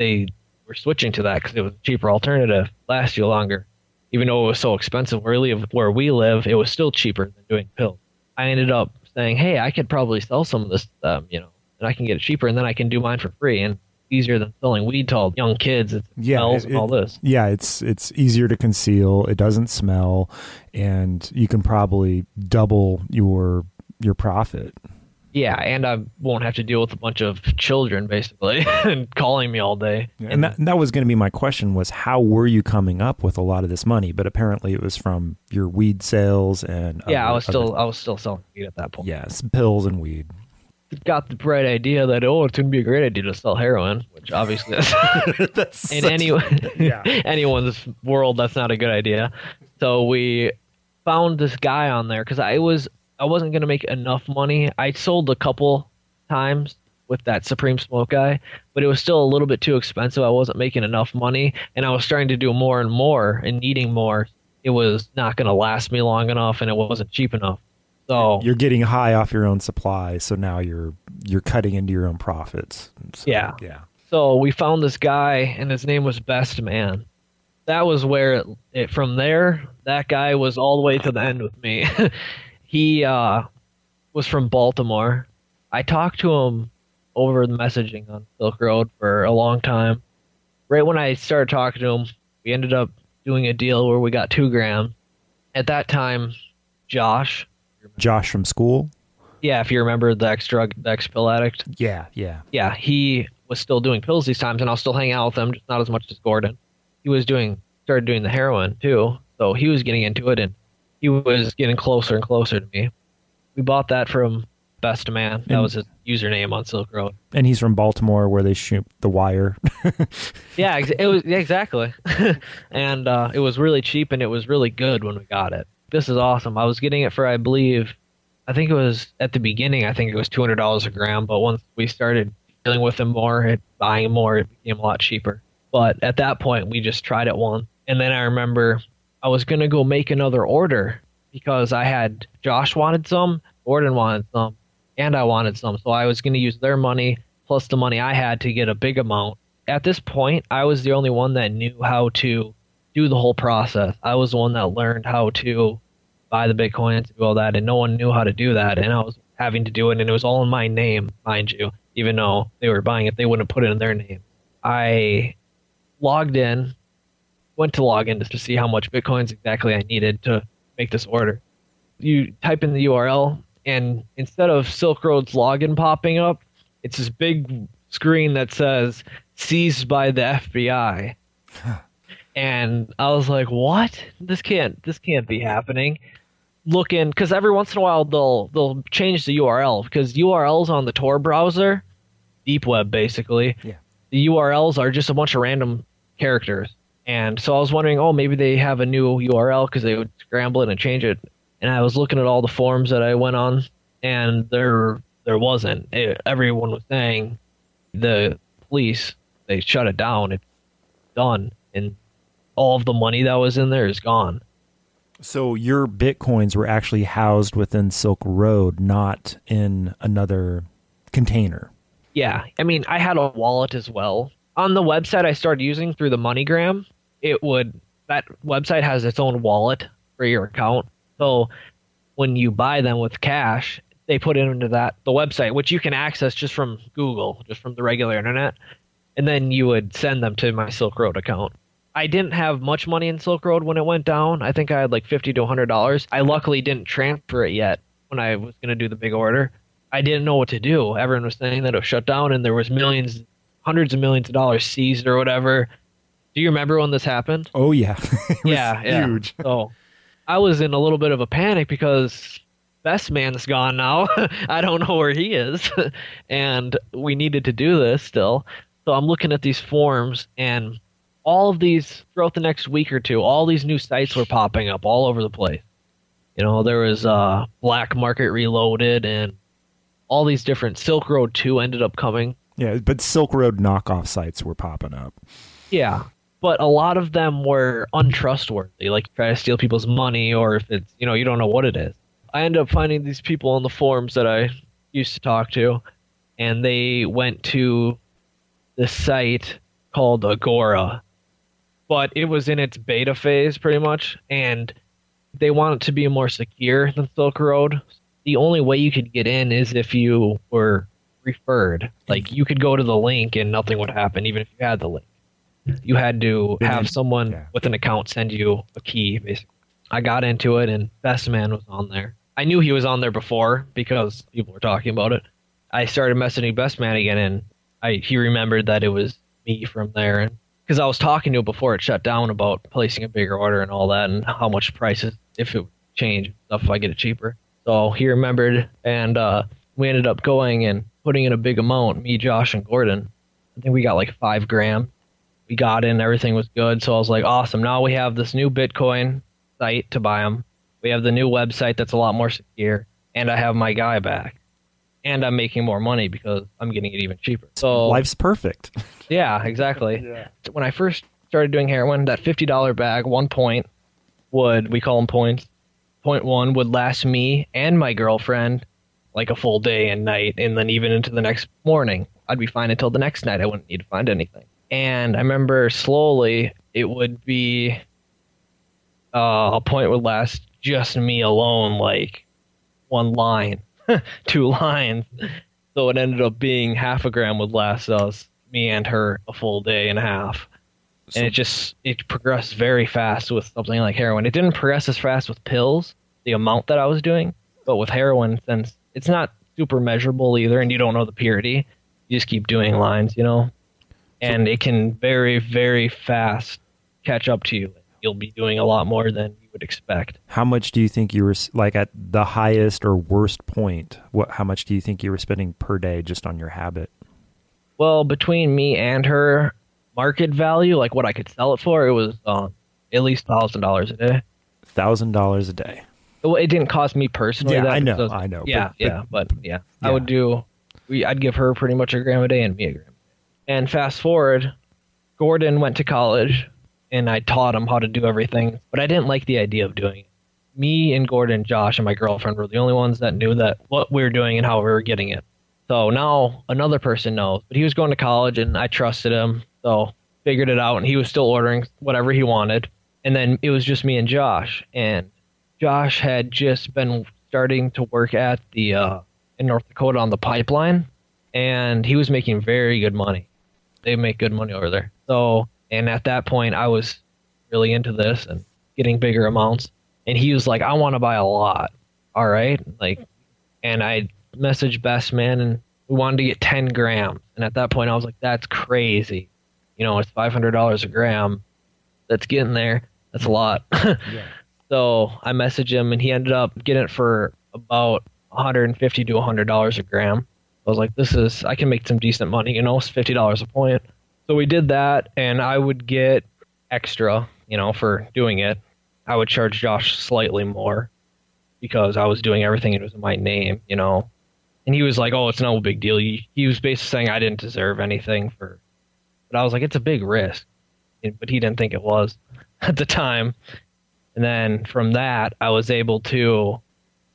They were switching to that because it was a cheaper alternative, last you longer. Even though it was so expensive where we live, where we live, it was still cheaper than doing pills. I ended up saying, "Hey, I could probably sell some of this, um, you know, and I can get it cheaper, and then I can do mine for free." And easier than selling weed to all young kids. It Yeah, smells it- and all this. Yeah, it's it's easier to conceal. It doesn't smell, and you can probably double your your profit. Yeah, and I won't have to deal with a bunch of children basically and calling me all day. And that, that was going to be my question: was how were you coming up with a lot of this money? But apparently, it was from your weed sales and yeah, I was still other- I was still selling weed at that point. yes, pills and weed. Got the bright idea that oh, it's gonna be a great idea to sell heroin, which obviously that's That's in any Yeah. anyone's world that's not a good idea. So we found this guy on there because I was I wasn't gonna make enough money. I sold a couple times with that Supreme Smoke guy, but it was still a little bit too expensive. I wasn't making enough money, and I was starting to do more and more and needing more. It was not gonna last me long enough, and it wasn't cheap enough. So You're getting high off your own supply, so now you're you're cutting into your own profits. So, Yeah. yeah. So we found this guy, and his name was Best Man. That was where it, it from there. That guy was all the way to the end with me. he uh, was from Baltimore. I talked to him over the messaging on Silk Road for a long time. Right when I started talking to him, we ended up doing a deal where we got two grams. At that time, Josh, Josh from school. yeah, if you remember the ex drug, the ex pill addict, Yeah, yeah. yeah, he was still doing pills these times, and I was still hanging out with him, just not as much as Gordon. He was doing started doing the heroin too, so he was getting into it, and he was getting closer and closer to me. We bought that from Best Man. That And- was his username on Silk Road. And he's from Baltimore, where they shoot the wire. Yeah, it was yeah, exactly, and uh, it was really cheap, and it was really good when we got it. This is awesome. I was getting it for, I believe, I think it was at the beginning. I think it was two hundred dollars a gram, but once we started dealing with him more and buying more, it became a lot cheaper. But at that point, we just tried it once, and then I remember I was gonna go make another order because I had Josh wanted some, Gordon wanted some, and I wanted some, so I was gonna use their money plus the money I had to get a big amount. At this point, I was the only one that knew how to do the whole process. I was the one that learned how to buy the Bitcoin and do all that, and no one knew how to do that, and I was having to do it, and it was all in my name, mind you. Even though they were buying it, they wouldn't put it in their name. I logged in, went to log in just to see how much Bitcoins exactly I needed to make this order. You type in the URL, and instead of Silk Road's login popping up, it's this big screen that says seized by the FBI. and I was like, "What? This can't this can't be happening." Look in because every once in a while they'll they'll change the URL because URLs on the Tor browser, deep web basically. Yeah. The URLs are just a bunch of random characters, And so I was wondering, oh, maybe they have a new URL because they would scramble it and change it. And I was looking at all the forums that I went on, and there there wasn't. It, everyone was saying the police they shut it down. It's done, and all of the money that was in there is gone. So your bitcoins were actually housed within Silk Road, not in another container. Yeah, I mean, I had a wallet as well. On the website I started using through the MoneyGram, it would that website has its own wallet for your account. So when you buy them with cash, they put it into that the website, which you can access just from Google, just from the regular internet, and then you would send them to my Silk Road account. I didn't have much money in Silk Road when it went down. I think I had like fifty to hundred dollars. I luckily didn't transfer it yet when I was going to do the big order. I didn't know what to do. Everyone was saying that it was shut down, and there was millions, hundreds of millions of dollars seized or whatever. Do you remember when this happened? Oh yeah, yeah, yeah. huge. So I was in a little bit of a panic because best man's gone now. I don't know where he is, and we needed to do this still. So I'm looking at these forms and all of these throughout the next week or two, all these new sites were popping up all over the place. You know, there was uh, Black Market Reloaded and all these different Silk Road 2 ended up coming. Yeah, but Silk Road knockoff sites were popping up. Yeah, but a lot of them were untrustworthy, like try to steal people's money or if it's, you know, you don't know what it is. I ended up finding these people on the forums that I used to talk to, and they went to the site called Agora but it was in its beta phase pretty much, and they want it to be more secure than Silk Road. The only way you could get in is if you were referred. Like you could go to the link and nothing would happen, even if you had the link. You had to have someone yeah. with an account send you a key, basically. I got into it, and Best Man was on there. I knew he was on there before because people were talking about it. I started messaging Best Man again, and I he remembered that it was me from there, and because I was talking to him before it shut down about placing a bigger order and all that, and how much prices if it change stuff if I get it cheaper. So he remembered, and uh, we ended up going and putting in a big amount. Me, Josh, and Gordon. I think we got like five grams. We got in, everything was good. So I was like, awesome. Now we have this new Bitcoin site to buy them. We have the new website that's a lot more secure, and I have my guy back, and I'm making more money because I'm getting it even cheaper. So Life's perfect. yeah, exactly. When I first started doing heroin, that fifty dollar bag, one point would we call them points. Point one would last me and my girlfriend like a full day and night, and then even into the next morning. I'd be fine until the next night. I wouldn't need to find anything. And I remember slowly it would be uh, a point would last just me alone, like one line, two lines. So it ended up being half a gram would last us, me and her, a full day and a half. and it just it progressed very fast with something like heroin. It didn't progress as fast with pills, the amount that I was doing, but with heroin, since it's not super measurable either, and you don't know the purity, you just keep doing lines, you know, and it can very very fast catch up to you. You'll be doing a lot more than you would expect. How much do you think you were like at the highest or worst point? What? How much do you think you were spending per day just on your habit? Well, between me and her market value, like what I could sell it for, it was um, at least thousand dollars a day. Thousand dollars a day. Well, it didn't cost me personally. Yeah, that I know, because- I know, Yeah, but- yeah, but yeah, I would do. We, I'd give her pretty much a gram a day and me a gram. And fast forward, Gordon went to college, and I taught him how to do everything, but I didn't like the idea of doing it. Me and Gordon, Josh, and my girlfriend were the only ones that knew that what we were doing and how we were getting it. So now another person knows, but he was going to college, and I trusted him, so figured it out, and he was still ordering whatever he wanted. And then it was just me and Josh, and Josh had just been starting to work at the uh, in North Dakota on the pipeline, and he was making very good money. They make good money over there. So, and at that point, I was really into this and getting bigger amounts. And he was like, "I want to buy a lot." All right, like, and I messaged Best Man, and we wanted to get ten grams. And at that point, I was like, "That's crazy." You know, it's five hundred dollars a gram. That's getting there. That's a lot. So I messaged him, and he ended up getting it for about 150 to 100 dollars a gram. I was like, "This is I can make some decent money, you know, it's fifty dollars a point." So we did that, and I would get extra, you know, for doing it. I would charge Josh slightly more because I was doing everything it was in my name, you know. And he was like, "Oh, it's no big deal." He, was basically saying I didn't deserve anything for, but I was like, "It's a big risk," but he didn't think it was at the time. And then from that, I was able to,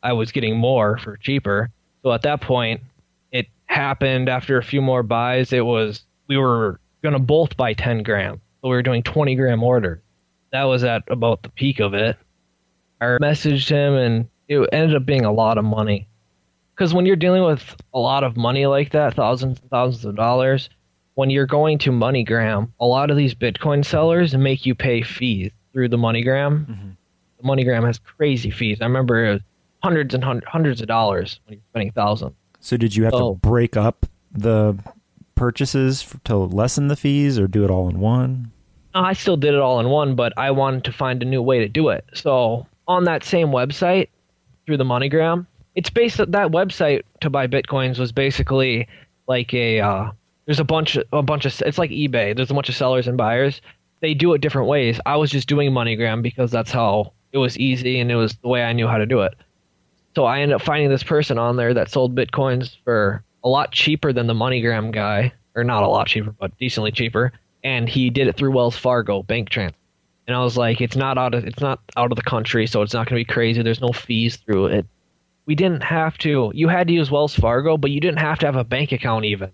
I was getting more for cheaper. So at that point, happened after a few more buys. It was we were gonna both buy 10 gram, so we were doing 20 gram order. That was at about the peak of it. I messaged him, and it ended up being a lot of money. Because when you're dealing with a lot of money like that, thousands and thousands of dollars, when you're going to MoneyGram, a lot of these Bitcoin sellers make you pay fees through the MoneyGram. Mm-hmm. The MoneyGram has crazy fees. I remember it was hundreds and hundreds, hundreds of dollars when you're spending thousands. So did you have Oh. to break up the purchases to lessen the fees, or do it all in one? I still did it all in one, but I wanted to find a new way to do it. So on that same website, through the MoneyGram, it's based that website to buy bitcoins was basically like a uh, there's a bunch of, a bunch of it's like eBay. There's a bunch of sellers and buyers. They do it different ways. I was just doing MoneyGram because that's how it was easy and it was the way I knew how to do it. So I ended up finding this person on there that sold bitcoins for a lot cheaper than the MoneyGram guy, or not a lot cheaper, but decently cheaper. And he did it through Wells Fargo bank transfer. And I was like, it's not out of it's not out of the country, so it's not going to be crazy. There's no fees through it. We didn't have to. You had to use Wells Fargo, but you didn't have to have a bank account even.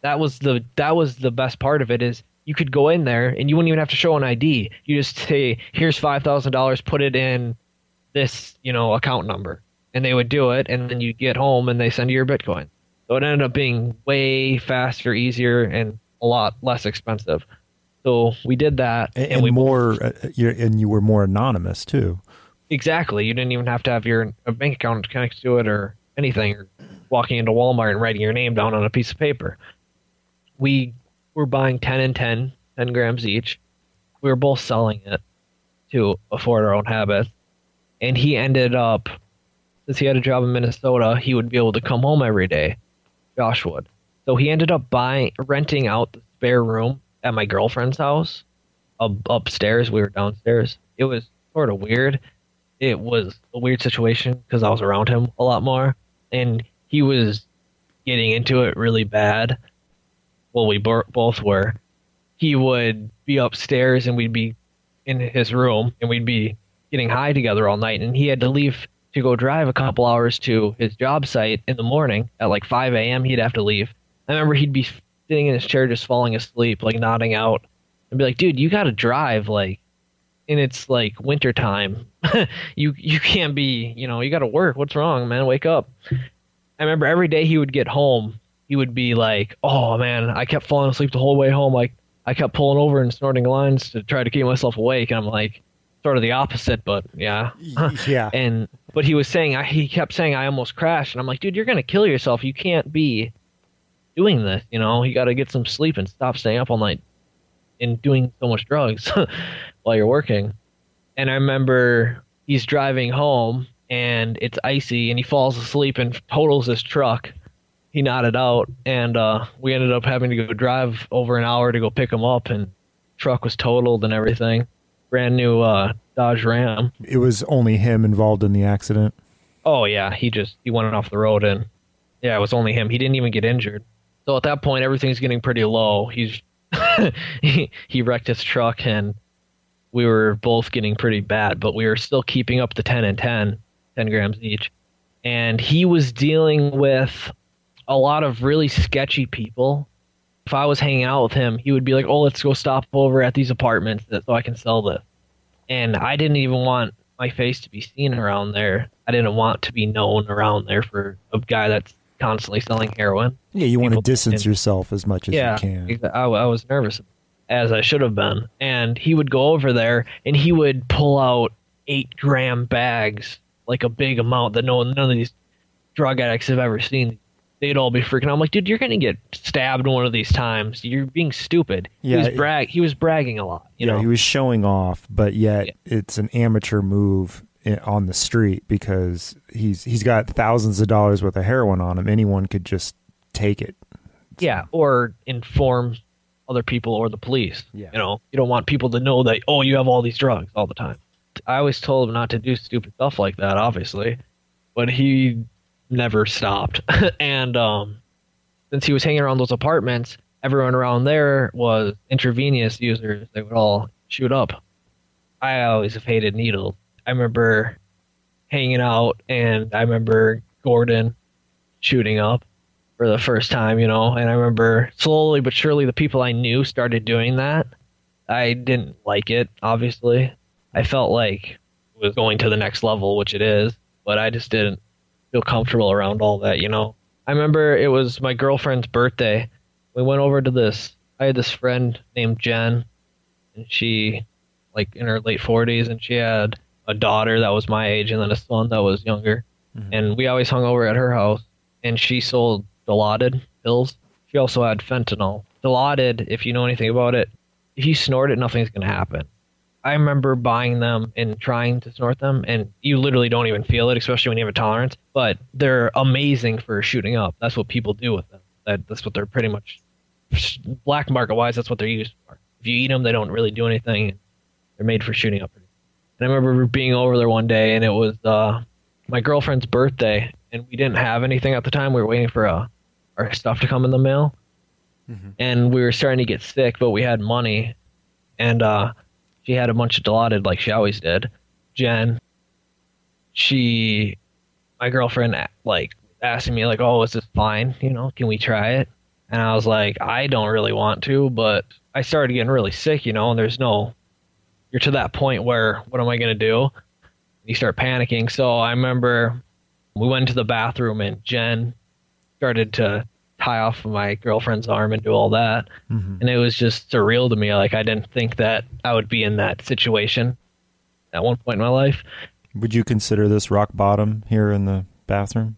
That was the that was the best part of it is you could go in there and you wouldn't even have to show an ID. You just say, "Here's five thousand dollars. Put it in this you know account number," and they would do it. And then you get home and they send you your Bitcoin. So it ended up being way faster, easier, and a lot less expensive. So we did that, And, and, and we more, uh, you're, and you were more anonymous too. Exactly. You didn't even have to have your a bank account connected to it or anything, or walking into Walmart and writing your name down on a piece of paper. We were buying 10 and 10, 10 grams each. We were both selling it to afford our own habits. And he ended up, since he had a job in Minnesota, he would be able to come home every day. Josh would. So he ended up buying, renting out the spare room at my girlfriend's house up, upstairs. We were downstairs. It was sort of weird it was a weird situation because I was around him a lot more, and he was getting into it really bad. Well, we bo- both were. He would be upstairs, and we'd be in his room, and we'd be getting high together all night. And he had to leave to go drive a couple hours to his job site in the morning at like 5 a.m. He'd have to leave. I remember he'd be sitting in his chair, just falling asleep, like nodding out, and be like, "Dude, you got to drive like." and it's like winter time. you you can't be, you know, you got to work. What's wrong, man? Wake up. I remember every day he would get home, he would be like, "Oh man, I kept falling asleep the whole way home. Like I kept pulling over and snorting lines to try to keep myself awake." And I'm like, sort of the opposite, but yeah. yeah. and but he was saying I, he kept saying I almost crashed, and I'm like, dude, you're gonna kill yourself. You can't be doing this. You know, you got to get some sleep and stop staying up all night and doing so much drugs while you're working. And I remember he's driving home and it's icy and he falls asleep and totals his truck. He nodded out and uh, we ended up having to go drive over an hour to go pick him up and truck was totaled and everything. Brand new uh, Dodge Ram. It was only him involved in the accident. Oh yeah, he just he went off the road and yeah, it was only him. He didn't even get injured. So at that point, everything's getting pretty low. He's he, he wrecked his truck and we were both getting pretty bad, but we were still keeping up the 10 and 10, 10 grams each. And he was dealing with a lot of really sketchy people. If I was hanging out with him, he would be like, "Oh, let's go stop over at these apartments so I can sell this." And I didn't even want my face to be seen around there. I didn't want to be known around there for a guy that's constantly selling heroin. Yeah, you want to distance yourself as much as yeah, you can. I, I was nervous as I should have been. And he would go over there and he would pull out eight gram bags, like a big amount that no none of these drug addicts have ever seen. They'd all be freaking out. I'm like, dude, you're gonna get stabbed one of these times. You're being stupid. Yeah, he was brag. He was bragging a lot. You yeah, know. he was showing off, but yet Yeah. it's an amateur move on the street because he's he's got thousands of dollars worth of heroin on him. Anyone could just take it. Yeah, or inform other people or the police. Yeah. You know, you don't want people to know that oh you have all these drugs all the time. I always told him not to do stupid stuff like that, obviously, but he never stopped. and um, since he was hanging around those apartments, everyone around there was intravenous users. They would all shoot up. I always have hated needles. I remember hanging out, and I remember Gordon shooting up for the first time, you know, and I remember slowly but surely the people I knew started doing that. I didn't like it, obviously. I felt like it was going to the next level, which it is, but I just didn't feel comfortable around all that, you know. I remember it was my girlfriend's birthday. We went over to this. I had this friend named Jen, and she, like in her late 40s, and she had a daughter that was my age and then a son that was younger. Mm-hmm. And we always hung over at her house, and she sold Dilaudid pills. She also had fentanyl. Dilaudid, if you know anything about it, if you snort it, nothing's going to happen. I remember buying them and trying to snort them, and you literally don't even feel it, especially when you have a tolerance. But they're amazing for shooting up. That's what people do with them. That, that's what they're pretty much black market wise. That's what they're used for. If you eat them, they don't really do anything. They're made for shooting up. And I remember being over there one day, and it was uh, my girlfriend's birthday, and we didn't have anything at the time. We were waiting for uh, our stuff to come in the mail, and we were starting to get sick, but we had money, and uh, she had a bunch of Dilaudid like she always did. Jen, she, my girlfriend, like asking me like, "Oh, is this fine? You know, can we try it?" And I was like, "I don't really want to," but I started getting really sick, you know, and there's no, you're to that point where what am I gonna do? You start panicking. So I remember we went to the bathroom and Jen started to tie off my girlfriend's arm and do all that. And it was just surreal to me. Like I didn't think that I would be in that situation at one point in my life. Would you consider this rock bottom here in the bathroom?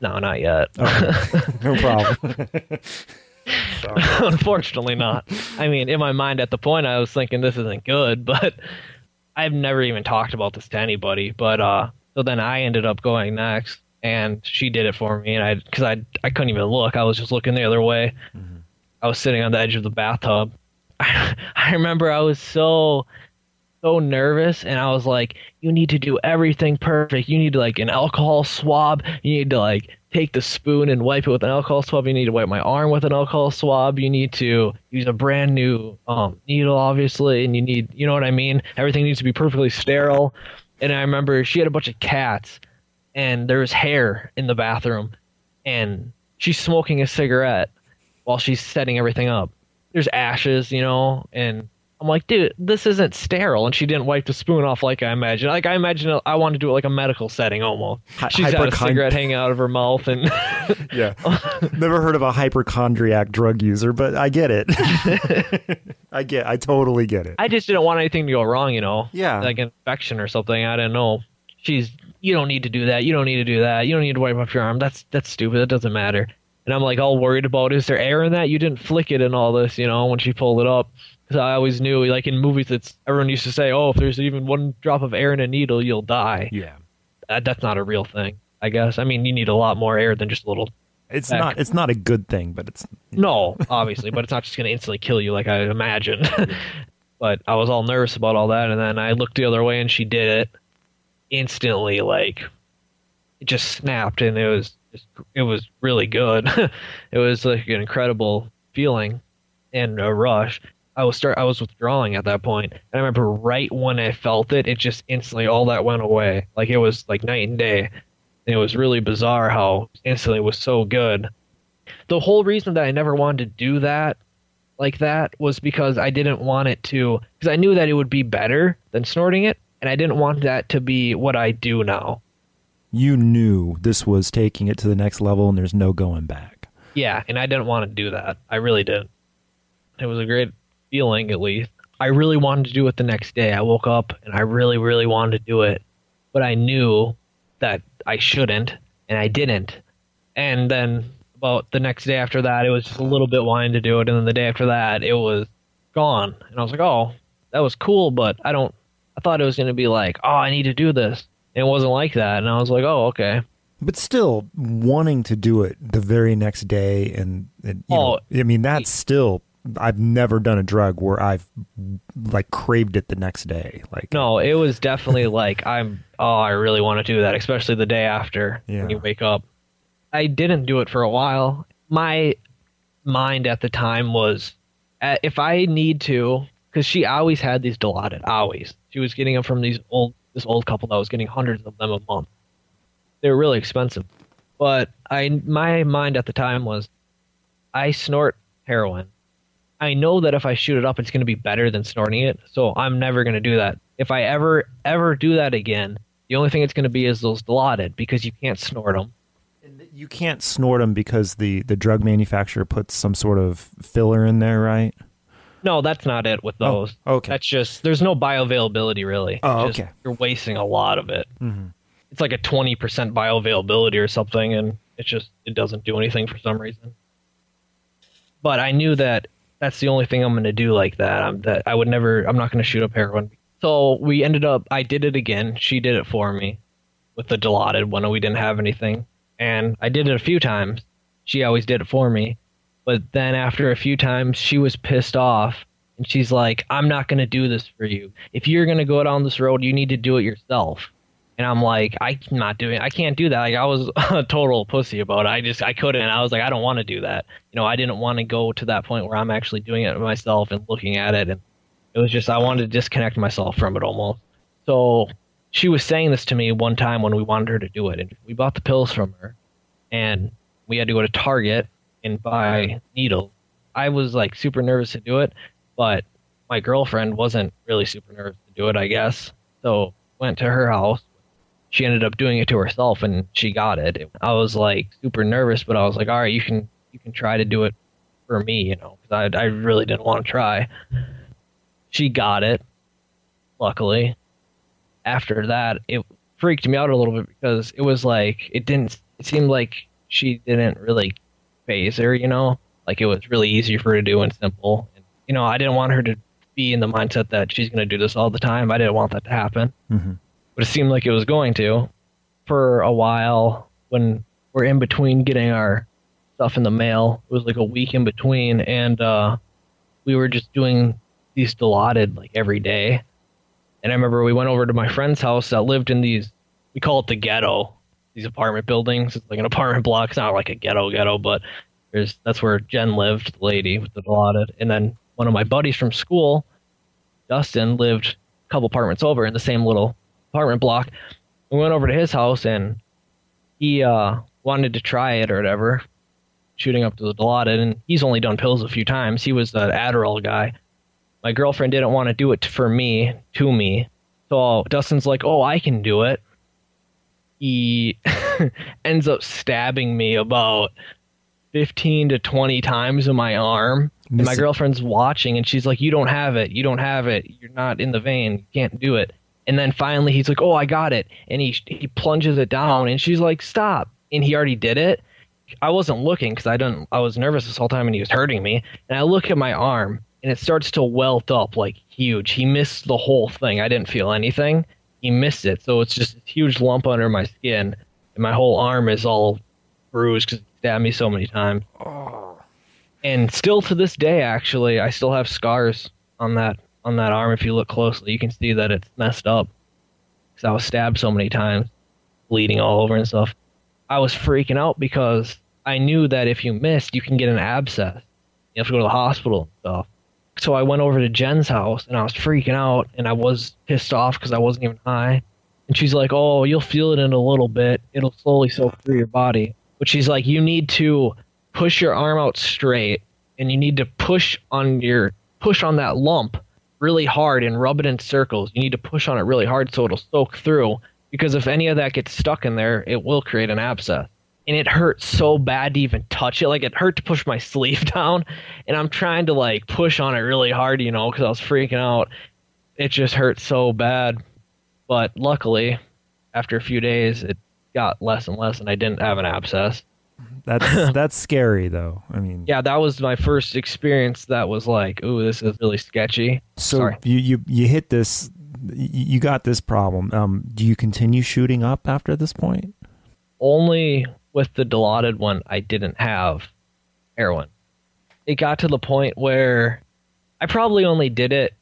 No, not yet. No problem. Unfortunately, not. I mean, in my mind at the point, I was thinking this isn't good, but I've never even talked about this to anybody. But uh, so then I ended up going next, and she did it for me, and I because I I couldn't even look. I was just looking the other way. I was sitting on the edge of the bathtub. I remember I was so so nervous and I was like, you need to do everything perfect. You need like an alcohol swab. You need to like take the spoon and wipe it with an alcohol swab. You need to wipe my arm with an alcohol swab. You need to use a brand new um, needle, obviously, and you need, you know what I mean? Everything needs to be perfectly sterile. And I remember she had a bunch of cats and there was hair in the bathroom and she's smoking a cigarette while she's setting everything up. There's ashes, you know, and I'm like, dude, this isn't sterile. And she didn't wipe the spoon off like I imagine. Like I imagine I want to do it like a medical setting almost. Hy- She's got a cigarette hanging out of her mouth, and yeah. Never heard of a hypochondriac drug user, but I get it. I get I totally get it. I just didn't want anything to go wrong, you know. Yeah. Like infection or something. I didn't know. She's you don't need to do that. You don't need to do that. You don't need to wipe off your arm. That's that's stupid. That doesn't matter. And I'm like all worried about is there air in that? You didn't flick it and all this, you know, when she pulled it up. Because I always knew, like in movies, it's everyone used to say, oh, if there's even one drop of air in a needle, you'll die. yeah. That, that's not a real thing, I guess. I mean, you need a lot more air than just a little. It's Back. not it's not a good thing, but it's No, obviously, but it's not just going to instantly kill you like I imagine. but I was all nervous about all that, and then I looked the other way, and she did it instantly. Like it just snapped, and it was just, it was really good. it was like an incredible feeling and a rush. I was start I was withdrawing at that point, and I remember right when I felt it, it just instantly all that went away. Like it was like night and day. And it was really bizarre how instantly it was so good. The whole reason that I never wanted to do that like that was because I didn't want it to because I knew that it would be better than snorting it, and I didn't want that to be what I do now. you knew this was taking it to the next level and there's no going back. Yeah, and I didn't want to do that. I really didn't. It was a great feeling, at least. I really wanted to do it the next day. I woke up and I really, really wanted to do it, but I knew that I shouldn't, and I didn't. And then about the next day after that, it was just a little bit wanting to do it, and then the day after that, it was gone. And I was like, oh, that was cool, but I don't. I thought it was going to be like, oh, I need to do this. And it wasn't like that, and I was like, oh, okay. But still wanting to do it the very next day and, and you Oh. know, I mean that's still I've never done a drug where I've like craved it the next day. Like No, it was definitely like I'm. Oh, I really want to do that, especially the day after Yeah. when you wake up. I didn't do it for a while. My mind at the time was, uh, if I need to, because she always had these Dilaudid, always. She was getting them from these old this old couple that was getting hundreds of them a month. They were really expensive, but I my mind at the time was, I snort heroin. I know that if I shoot it up, it's going to be better than snorting it. So I'm never going to do that. If I ever, ever do that again, the only thing it's going to be is those Dilaudid because you can't snort them. you can't snort them because the the drug manufacturer puts some sort of filler in there, right? No, that's not it with Oh, those. okay. That's just, there's no bioavailability really. Oh, Just- okay. You're wasting a lot of it. Mm-hmm. It's like a 20% bioavailability or something, and it just, it doesn't do anything for some reason. But I knew that that's the only thing I'm going to do like that. I'm that I would never, I'm not going to shoot up heroin. So we ended up, I did it again. She did it for me with the Dilaudid when we didn't have anything. And I did it a few times. She always did it for me. But then after a few times, she was pissed off. And she's like, I'm not going to do this for you. If you're going to go down this road, you need to do it yourself. And I'm like, I'm not doing. I can't do that. Like I was a total pussy about it. I just I couldn't. I was like, I don't want to do that. You know, I didn't want to go to that point where I'm actually doing it myself and looking at it. And it was just I wanted to disconnect myself from it almost. So she was saying this to me one time when we wanted her to do it, and we bought the pills from her, and we had to go to Target and buy needles. I was like super nervous to do it, but my girlfriend wasn't really super nervous to do it, I guess. So went to her house. She ended up doing it to herself, and she got it. I was like super nervous, but I was like, all right, you can you can try to do it for me, you know, because I I really didn't want to try. She got it, luckily. After that, it freaked me out a little bit because it was like it didn't. It seemed like she didn't really phase her, you know, like it was really easy for her to do and simple. And, you know, I didn't want her to be in the mindset that she's going to do this all the time. I didn't want that to happen, Mhm. but it seemed like it was going to. For a while, when we're in between getting our stuff in the mail, it was like a week in between, and uh, we were just doing these Dilaudid like every day. And I remember we went over to my friend's house that lived in these, we call it the ghetto, these apartment buildings. It's like an apartment block. It's not like a ghetto ghetto, but there's that's where Jen lived, the lady with the Dilaudid. And then one of my buddies from school, Dustin, lived a couple apartments over in the same little apartment block. We went over to his house and he uh, wanted to try it or whatever, shooting up to the Dilaudid. And he's only done pills a few times. He was the Adderall guy my girlfriend didn't want to do it for me to me so dustin's like oh i can do it he ends up stabbing me about 15 to 20 times in my arm and my girlfriend's watching and she's like you don't have it you don't have it you're not in the vein you can't do it and then finally he's like oh i got it and he he plunges it down and she's like stop and he already did it I wasn't looking because I didn't. I was nervous this whole time, and he was hurting me. And I look at my arm, and it starts to welt up like huge. He missed the whole thing. I didn't feel anything. He missed it, so it's just a huge lump under my skin, and my whole arm is all bruised because he stabbed me so many times. Oh. And still to this day, actually, I still have scars on that on that arm. If you look closely, you can see that it's messed up because I was stabbed so many times, bleeding all over and stuff. I was freaking out because I knew that if you missed, you can get an abscess. You have to go to the hospital and stuff. So I went over to Jen's house and I was freaking out and I was pissed off because I wasn't even high. And she's like, "Oh, you'll feel it in a little bit. It'll slowly soak through your body." But she's like, "You need to push your arm out straight and you need to push on your push on that lump really hard and rub it in circles. You need to push on it really hard so it'll soak through because if any of that gets stuck in there, it will create an abscess. And it hurt so bad to even touch it. Like it hurt to push my sleeve down, and I'm trying to like push on it really hard, you know, because I was freaking out. It just hurt so bad. But luckily, after a few days, it got less and less, and I didn't have an abscess. That's that's scary though. I mean, Yeah, that was my first experience. That was like, ooh, this is really sketchy. So Sorry. you you you hit this. You you got this problem. Um, do you continue shooting up after this point? only with the Dilaudid one I didn't have heroin. it got to the point where I probably only did it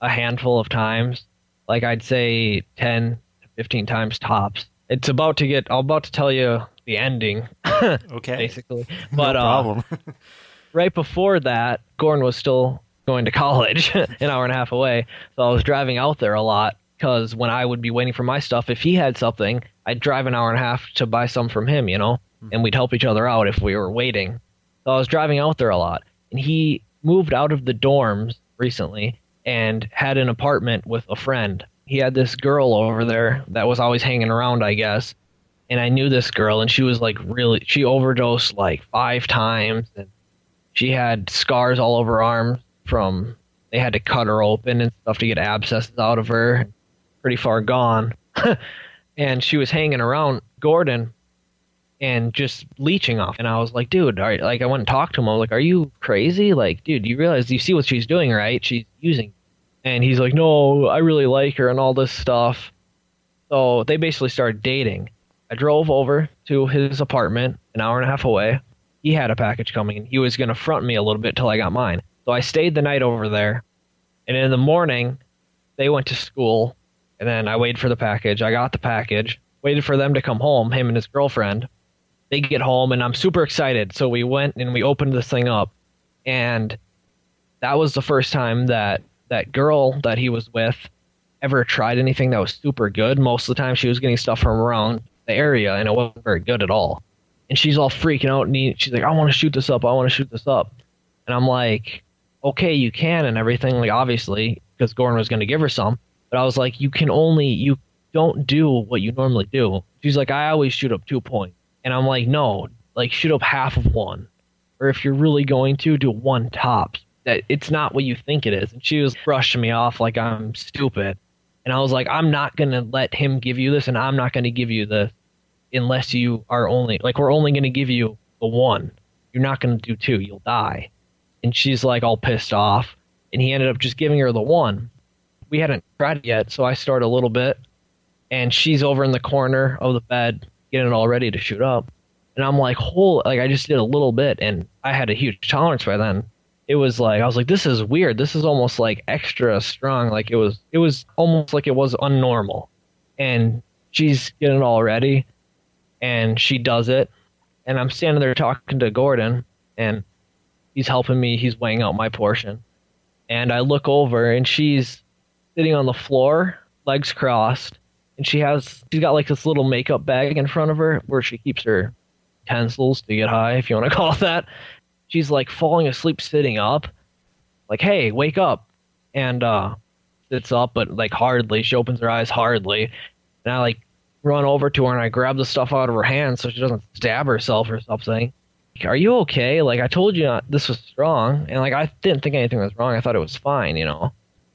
a handful of times. Like I'd say 10 to 15 times tops. It's about to get, I'm about to tell you the ending, Okay. basically. No But uh, problem. right before that, Gordon was still going to college, an hour and a half away. So I was driving out there a lot because when I would be waiting for my stuff, if he had something, I'd drive an hour and a half to buy some from him, you know, and mm-hmm. we'd help each other out if we were waiting. So I was driving out there a lot, and he moved out of the dorms recently and had an apartment with a friend. He had this girl over there that was always hanging around, I guess. And I knew this girl, and she was like really, she overdosed like five times, and she had scars all over her arms from they had to cut her open and stuff to get abscesses out of her pretty far gone. And she was hanging around gordon and just leeching off. And i was like dude are, like i went and talked to him. I was like are you crazy? Like dude you realize you see what she's doing right? She's using and he's like no i really like her and all this stuff. So they basically started dating. I drove over to his apartment an hour and a half away. He had a package coming and he was going to front me a little bit till I got mine. So I stayed the night over there. And in the morning, they went to school. And then I waited for the package. I got the package, waited for them to come home, him and his girlfriend. They get home and I'm super excited. So we went and we opened this thing up. And that was the first time that that girl that he was with ever tried anything that was super good. Most of the time she was getting stuff from around the area and it wasn't very good at all and she's all freaking out and he, she's like, I want to shoot this up. I want to shoot this up. And I'm like, okay, you can and everything. Like, obviously, because Gordon was going to give her some. But I was like, you can only, you don't do what you normally do. She's like, I always shoot up two points. And I'm like, no, like, shoot up half of one. Or if you're really going to, do one top. That it's not what you think it is. And she was brushing me off like I'm stupid. And I was like, I'm not going to let him give you this, and I'm not going to give you this unless you are only like we're only going to give you the one. You're not going to do two. You'll die. And she's like all pissed off. And he ended up just giving her the one. We hadn't tried it yet, so I start a little bit, and she's over in the corner of the bed getting it all ready to shoot up. And I'm like, whole like I just did a little bit, and I had a huge tolerance by then. It was like I was like, this is weird. This is almost like extra strong. Like it was, it was almost like it was unnormal. And she's getting it all ready, and she does it and i'm standing there talking to gordon and he's helping me he's weighing out my portion and i look over and she's sitting on the floor legs crossed and she has she's got like this little makeup bag in front of her where she keeps her utensils to get high if you want to call it that she's like falling asleep sitting up like hey wake up and uh sits up but like hardly she opens her eyes hardly and i like run over to her and I grab the stuff out of her hand so she doesn't stab herself or something. Are you okay? Like I told you not, this was strong, and like I didn't think anything was wrong. I thought it was fine, you know.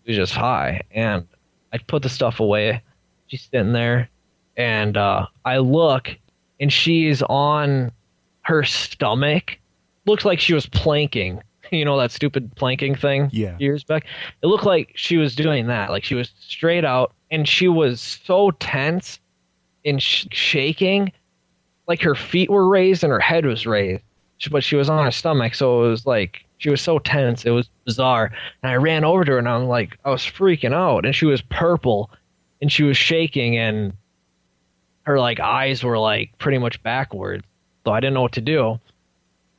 Was just high, and I put the stuff away. She's sitting there, and uh, I look, and she's on her stomach. Looks like she was planking. You know that stupid planking thing Yeah. years back. It looked like she was doing that. Like she was straight out, and she was so tense and sh- shaking, like her feet were raised and her head was raised, but she was on her stomach, so it was like she was so tense. It was bizarre. And I ran over to her and I'm like, I was freaking out, and she was purple, and she was shaking, and her like eyes were like pretty much backwards. So I didn't know what to do.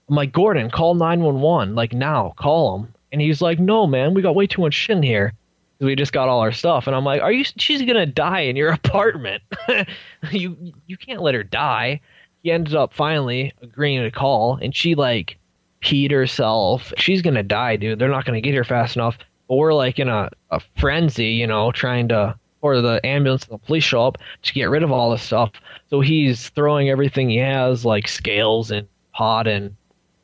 I'm like, Gordon, call 911, like now, call him. And he's like, No, man, we got way too much shit in here we just got all our stuff and i'm like are you she's gonna die in your apartment you you can't let her die he ended up finally agreeing to call and she like peed herself she's gonna die dude they're not gonna get here fast enough but we're like in a, a frenzy you know trying to or the ambulance and the police show up to get rid of all this stuff so he's throwing everything he has like scales and pot and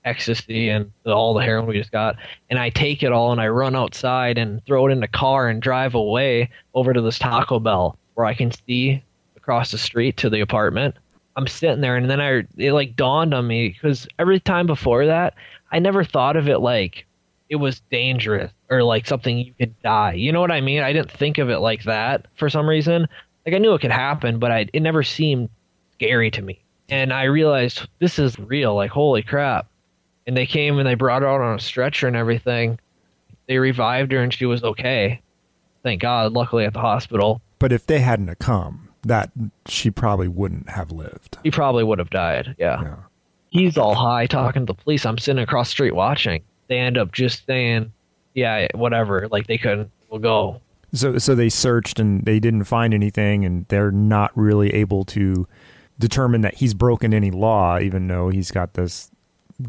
ecstasy and all the heroin we just got. And I take it all and I run outside and throw it in the car and drive away over to this Taco Bell where I can see across the street to the apartment. I'm sitting there and then I it like dawned on me because every time before that I never thought of it like it was dangerous or like something you could die. You know what I mean? I didn't think of it like that for some reason. Like I knew it could happen, but I it never seemed scary to me. And I realized this is real. Like holy crap and they came and they brought her out on a stretcher and everything. They revived her and she was okay. Thank God. Luckily at the hospital, But if they hadn't come, that she probably wouldn't have lived. he probably would have died. Yeah. Yeah. He's all high talking to the police. I'm sitting across the street watching. They end up just saying, "Yeah, whatever." Like they couldn't. We'll go. So so they searched and they didn't find anything and they're not really able to determine that he's broken any law even though he's got this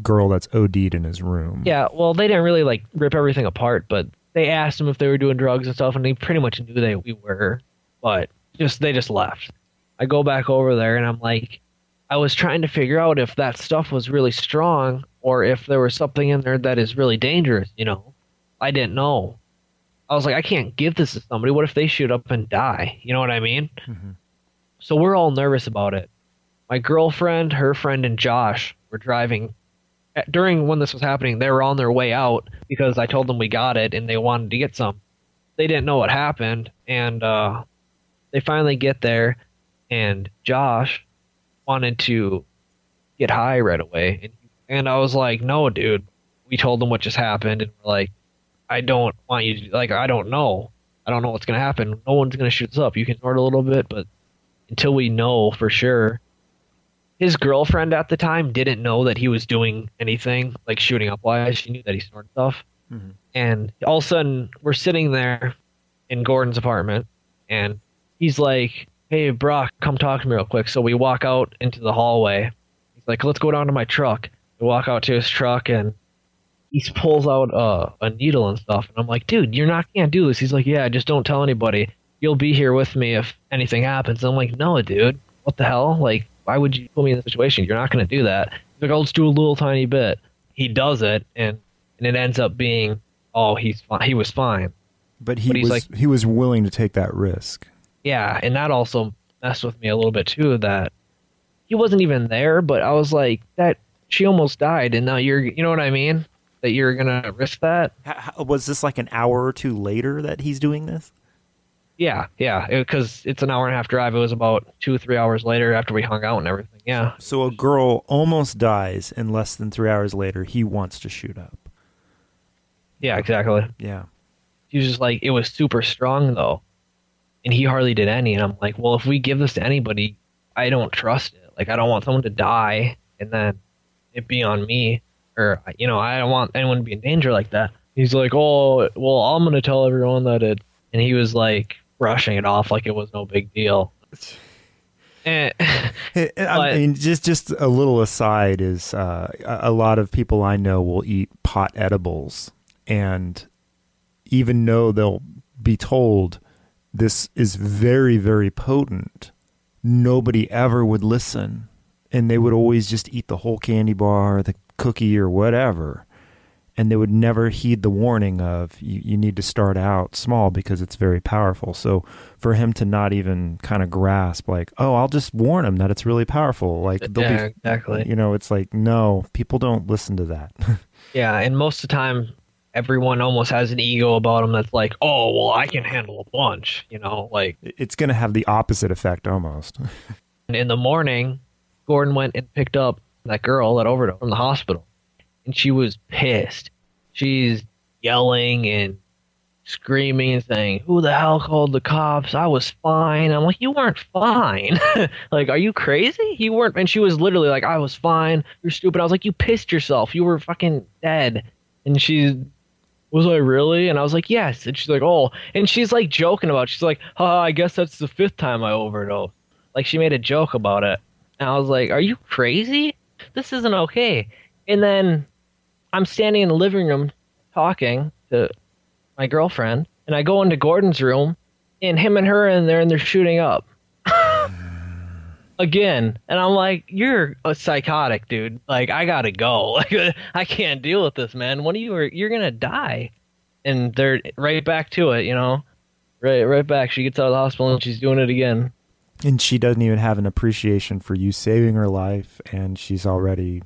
girl that's OD'd in his room. Yeah, well, they didn't really like rip everything apart, but they asked him if they were doing drugs and stuff, and they pretty much knew that we were, but just they just left. I go back over there, and I'm like, I was trying to figure out if that stuff was really strong or if there was something in there that is really dangerous. You know, I didn't know. I was like, I can't give this to somebody. What if they shoot up and die? You know what I mean? So we're all nervous about it. My girlfriend, her friend, and Josh were driving during when this was happening, they were on their way out because I told them we got it and they wanted to get some. They didn't know what happened, and uh, they finally get there, and Josh wanted to get high right away, and, and I was like, "No, dude." We told them what just happened, and we're like, "I don't want you to like. I don't know. I don't know what's gonna happen. No one's gonna shoot us up. You can snort a little bit, but until we know for sure." his girlfriend at the time didn't know that he was doing anything like shooting up wise. She knew that he snorted stuff. Mm-hmm. And all of a sudden, we're sitting there in Gordon's apartment, and he's like, "Hey, Broc, come talk to me real quick." So we walk out into the hallway. He's like, "Let's go down to my truck." We walk out to his truck, and he pulls out a, a needle and stuff. And I'm like, "Dude, you're not can't do this." He's like, "Yeah, just don't tell anybody. You'll be here with me if anything happens." And I'm like, "No, dude, what the hell? Like, why would you put me in this situation? You're not going to do that." He's like, "I'll just do a little tiny bit." He does it, and and it ends up being, "Oh, he's fine. He was fine." But he But he's was like- he was willing to take that risk. Yeah, and that also messed with me a little bit too. That he wasn't even there, but I was like, "That she almost died, and now you're, you know what I mean? That you're gonna risk that?" H- h- was this like an hour or two later that he's doing this? Yeah, yeah, because it's an hour and a half drive. It was about two, three hours later after we hung out and everything. Yeah, So a girl almost dies, and less than three hours later, he wants to shoot up. yeah, exactly. Yeah. he was just like it was super strong though and he hardly did any. And i'm like well if we give this to anybody i don't trust it. Like i don't want someone to die and then it be on me. Or you know i don't want anyone to be in danger like that. He's like oh well i'm gonna tell everyone that it and he was like brushing it off like it was no big deal. And, I mean, just just a little aside is uh, a a lot of people I know will eat pot edibles, and even though they'll be told this is very very potent, nobody ever would listen, and they would always just eat the whole candy bar, the cookie, or whatever. And they would never heed the warning of you, you need to start out small because it's very powerful. So for him to not even kind of grasp, like, oh, I'll just warn him that it's really powerful. Like they'll yeah, be, exactly you know, it's like no, people don't listen to that. Yeah, and most of the time, everyone almost has an ego about them that's like, oh, well, I can handle a bunch, you know, like it's going to have the opposite effect almost. in the morning, Gordon went and picked up that girl that overdosed from the hospital, and she was pissed. She's yelling and screaming and saying, "Who the hell called the cops? I was fine." I'm like, "You weren't fine. like, are you crazy? You weren't." And she was literally like, "I was fine. You're stupid." I was like, "You pissed yourself. You were fucking dead." And she was I really? And I was like, yes. And she's like, oh. And she's like joking about. It. She's like, ha, I guess that's the fifth time I overdosed. Like she made a joke about it. And I was like, are you crazy? This isn't okay. And then I'm standing in the living room talking to my girlfriend, and I go into Gordon's room, and him and her in there, and they're shooting up. Again, and I'm like, "You're a psychotic, dude. Like, I gotta go. Like, I can't deal with this, man. When you are, you're gonna die." And they're right back to it, you know, right, right back. She gets out of the hospital and she's doing it again. and she doesn't even have an appreciation for you saving her life, and she's already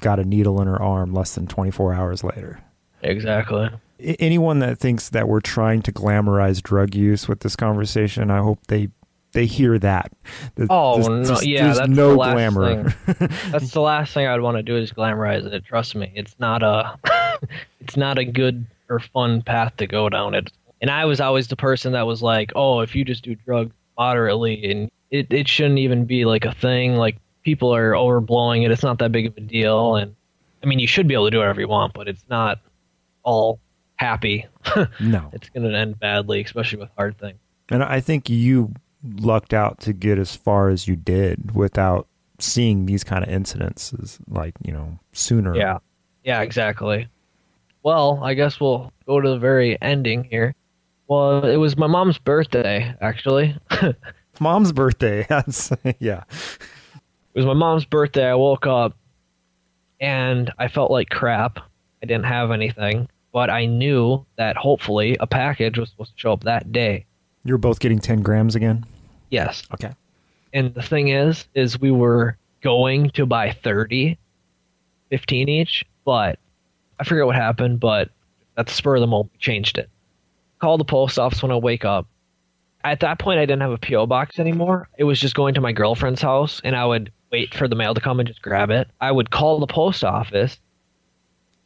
got a needle in her arm less than 24 hours later. Exactly. Anyone that thinks that we're trying to glamorize drug use with this conversation, I hope they they hear that. There's- Oh there's no, yeah, there's that's no the last glamour. thing. That's the last thing I'd want to do is glamorize it. Trust me, it's not a, it's not a good or fun path to go down. It, and I was always the person that was like, oh, if you just do drugs moderately, and it it shouldn't even be like a thing. Like people are overblowing it. It's not that big of a deal. And I mean, you should be able to do whatever you want, but it's not all happy. no, it's going to end badly, especially with hard things. and I think you lucked out to get as far as you did without seeing these kind of incidences, like you know, sooner. Yeah. Yeah, exactly. Well, I guess we'll go to the very ending here. Well, it was my mom's birthday, actually. Mom's birthday. That's yeah. It was my mom's birthday. I woke up and I felt like crap. I didn't have anything, but I knew that hopefully a package was supposed to show up that day. You're both getting ten grams again. Yes. Okay. And the thing is, is we were going to buy 30, 15 each, but I forget what happened, but at the spur of the moment, we changed it. Call the post office when I wake up. At that point, I didn't have a P.O. box anymore. It was just going to my girlfriend's house, and I would wait for the mail to come and just grab it. I would call the post office,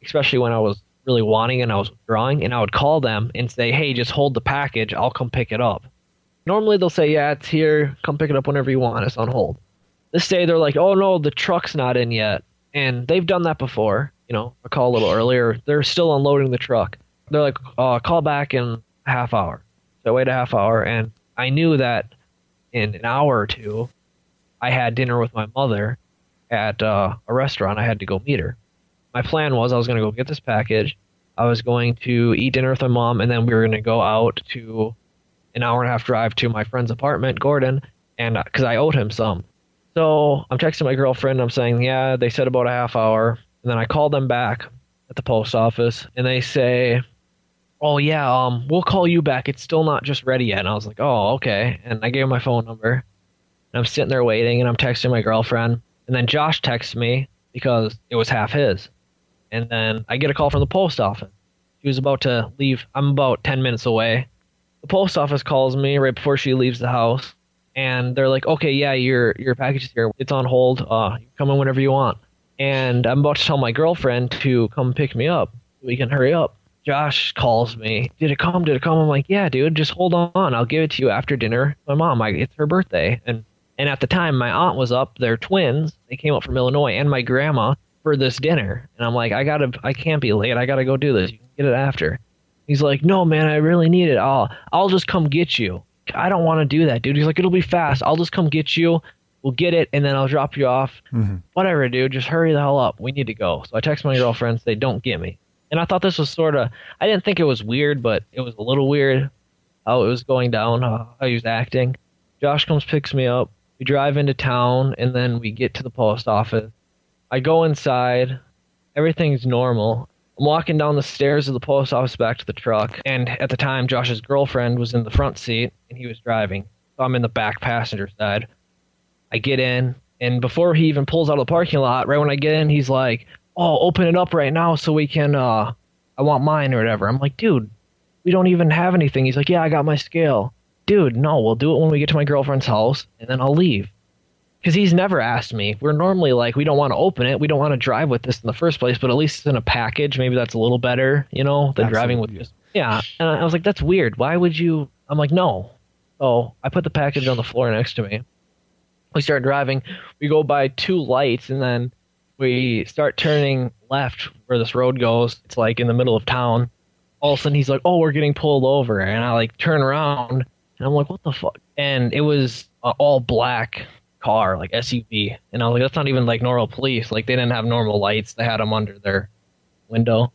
especially when I was really wanting and I was drawing, and I would call them and say, hey, just hold the package. I'll come pick it up. Normally they'll say, yeah, it's here. Come pick it up whenever you want. It's on hold. This day they're like, oh no, the truck's not in yet. And they've done that before. You know, I call a little earlier. They're still unloading the truck. They're like, uh, call back in a half hour. So I wait a half hour, and I knew that in an hour or two, I had dinner with my mother at uh, a restaurant. I had to go meet her. My plan was I was going to go get this package. I was going to eat dinner with my mom, and then we were going to go out to an hour and a half drive to my friend's apartment, Gordon, and because I owed him some. So I'm texting my girlfriend. I'm saying, yeah, they said about a half hour. And then I call them back at the post office, and they say, oh yeah, um, we'll call you back. It's still not just ready yet. And I was like, oh okay. And I gave my phone number. And I'm sitting there waiting, and I'm texting my girlfriend. And then Josh texts me because it was half his. And then I get a call from the post office. She was about to leave. I'm about 10 minutes away. The post office calls me right before she leaves the house and they're like okay yeah your your package is here. It's on hold. Uh come in whenever you want. And i'm about to tell my girlfriend to come pick me up. We can hurry up. Josh calls me. Did it come? Did it come? I'm like yeah dude just hold on. I'll give it to you after dinner my mom. I, it's her birthday. And and at the time my aunt was up. They're twins. They came up from illinois. And my grandma for this dinner and i'm like i gotta i can't be late i gotta go do this you can get it after He's like, no, man, I really need it. I'll, I'll just come get you. I don't want to do that, dude. He's like, it'll be fast. I'll just come get you. We'll get it, and then I'll drop you off. Mm-hmm. Whatever, dude. Just hurry the hell up. We need to go. So I text my girlfriend, say, don't get me. And I thought this was sort of, I didn't think it was weird, but it was a little weird how it was going down, how he was acting. Josh comes, picks me up. We drive into town, and then we get to the post office. I go inside. Everything's normal. I'm walking down the stairs of the post office back to the truck, and at the time, Josh's girlfriend was in the front seat and he was driving. So I'm in the back passenger side. I get in, and before he even pulls out of the parking lot, right when I get in, he's like, "Oh, open it up right now so we can. uh I want mine or whatever." I'm like, "Dude, we don't even have anything." He's like, "Yeah, I got my scale." Dude, no, we'll do it when we get to my girlfriend's house, and then I'll leave because he's never asked me. We're normally like, we don't want to open it. We don't want to drive with this in the first place, but at least it's in a package. Maybe that's a little better, you know, than driving with Absolutely. just. Yeah. And I was like, that's weird. Why would you? I'm like, no. So I put the package on the floor next to me. We start driving. We go by two lights, and then we start turning left where this road goes. It's like in the middle of town. All of a sudden, he's like, "Oh, we're getting pulled over," and I like turn around, and I'm like, "What the fuck?" And it was a all black car, like SUV, and I was like, "That's not even like normal police. Like they didn't have normal lights. They had them under their window."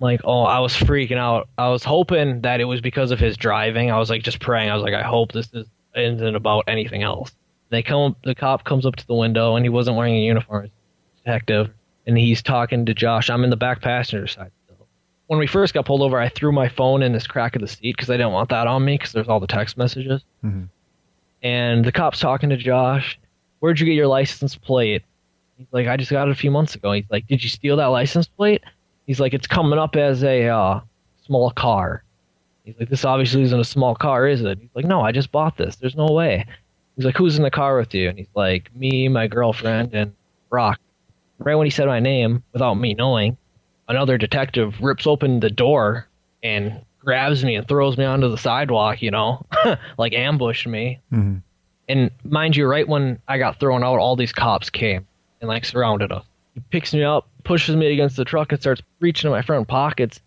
Like, oh, I was freaking out. I was hoping that it was because of his driving. I was like, just praying. I was like, I hope this is isn't about anything else. They come. The cop comes up to the window, and he wasn't wearing a uniform. Detective, and he's talking to Josh. I'm in the back passenger side. Still. When we first got pulled over, I threw my phone in this crack of the seat because I didn't want that on me because there's all the text messages. Mhm. And the cop's talking to Josh. Where'd you get your license plate? He's like, I just got it a few months ago. He's like, Did you steal that license plate? He's like, It's coming up as a uh, small car. He's like, this obviously isn't a small car, is it? He's like, no, I just bought this. There's no way. He's like, who's in the car with you? And he's like, me, my girlfriend, and Broc. Right when he said my name, without me knowing, another detective rips open the door and grabs me and throws me onto the sidewalk, you know, like ambushed me. Mhm. And mind you, right when I got thrown out, all these cops came and like surrounded us. He picks me up, pushes me against the truck, and starts reaching in my front pockets,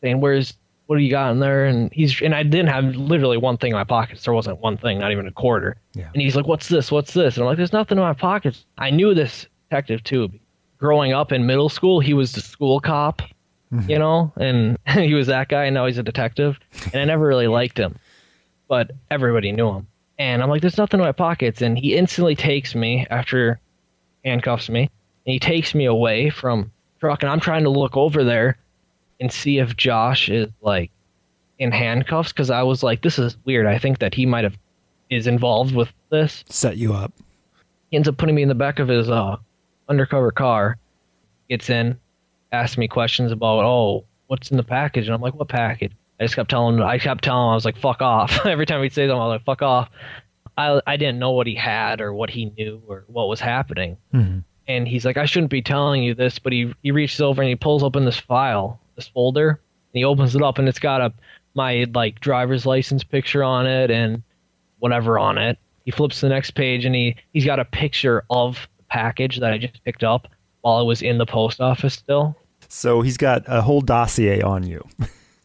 saying, "Where's what do you got in there?" And he's and I didn't have literally one thing in my pockets. There wasn't one thing, not even a quarter. Yeah. And he's like, "What's this? What's this?" And I'm like, "There's nothing in my pockets." I knew this detective too. Growing up in middle school, he was the school cop, you know, and he was that guy. And now he's a detective, and I never really liked him, but everybody knew him. And I'm like, "There's nothing in my pockets," and he instantly takes me after handcuffs me, and he takes me away from truck, and I'm trying to look over there and see if Josh is like in handcuffs because I was like, "This is weird." I think that he might have is involved with this. Set you up. He ends up putting me in the back of his uh, undercover car, gets in, asks me questions about, oh, what's in the package? And I'm like, what package? I just kept telling him, I kept telling him, I was like, fuck off. Every time he'd say something, I was like, fuck off. I, I didn't know what he had or what he knew or what was happening. Mhm. And he's like, I shouldn't be telling you this, but he, he reaches over and he pulls open this file, this folder, and he opens it up and it's got a my like driver's license picture on it and whatever on it. He flips to the next page and he he's got a picture of the package that I just picked up while I was in the post office still. So he's got a whole dossier on you.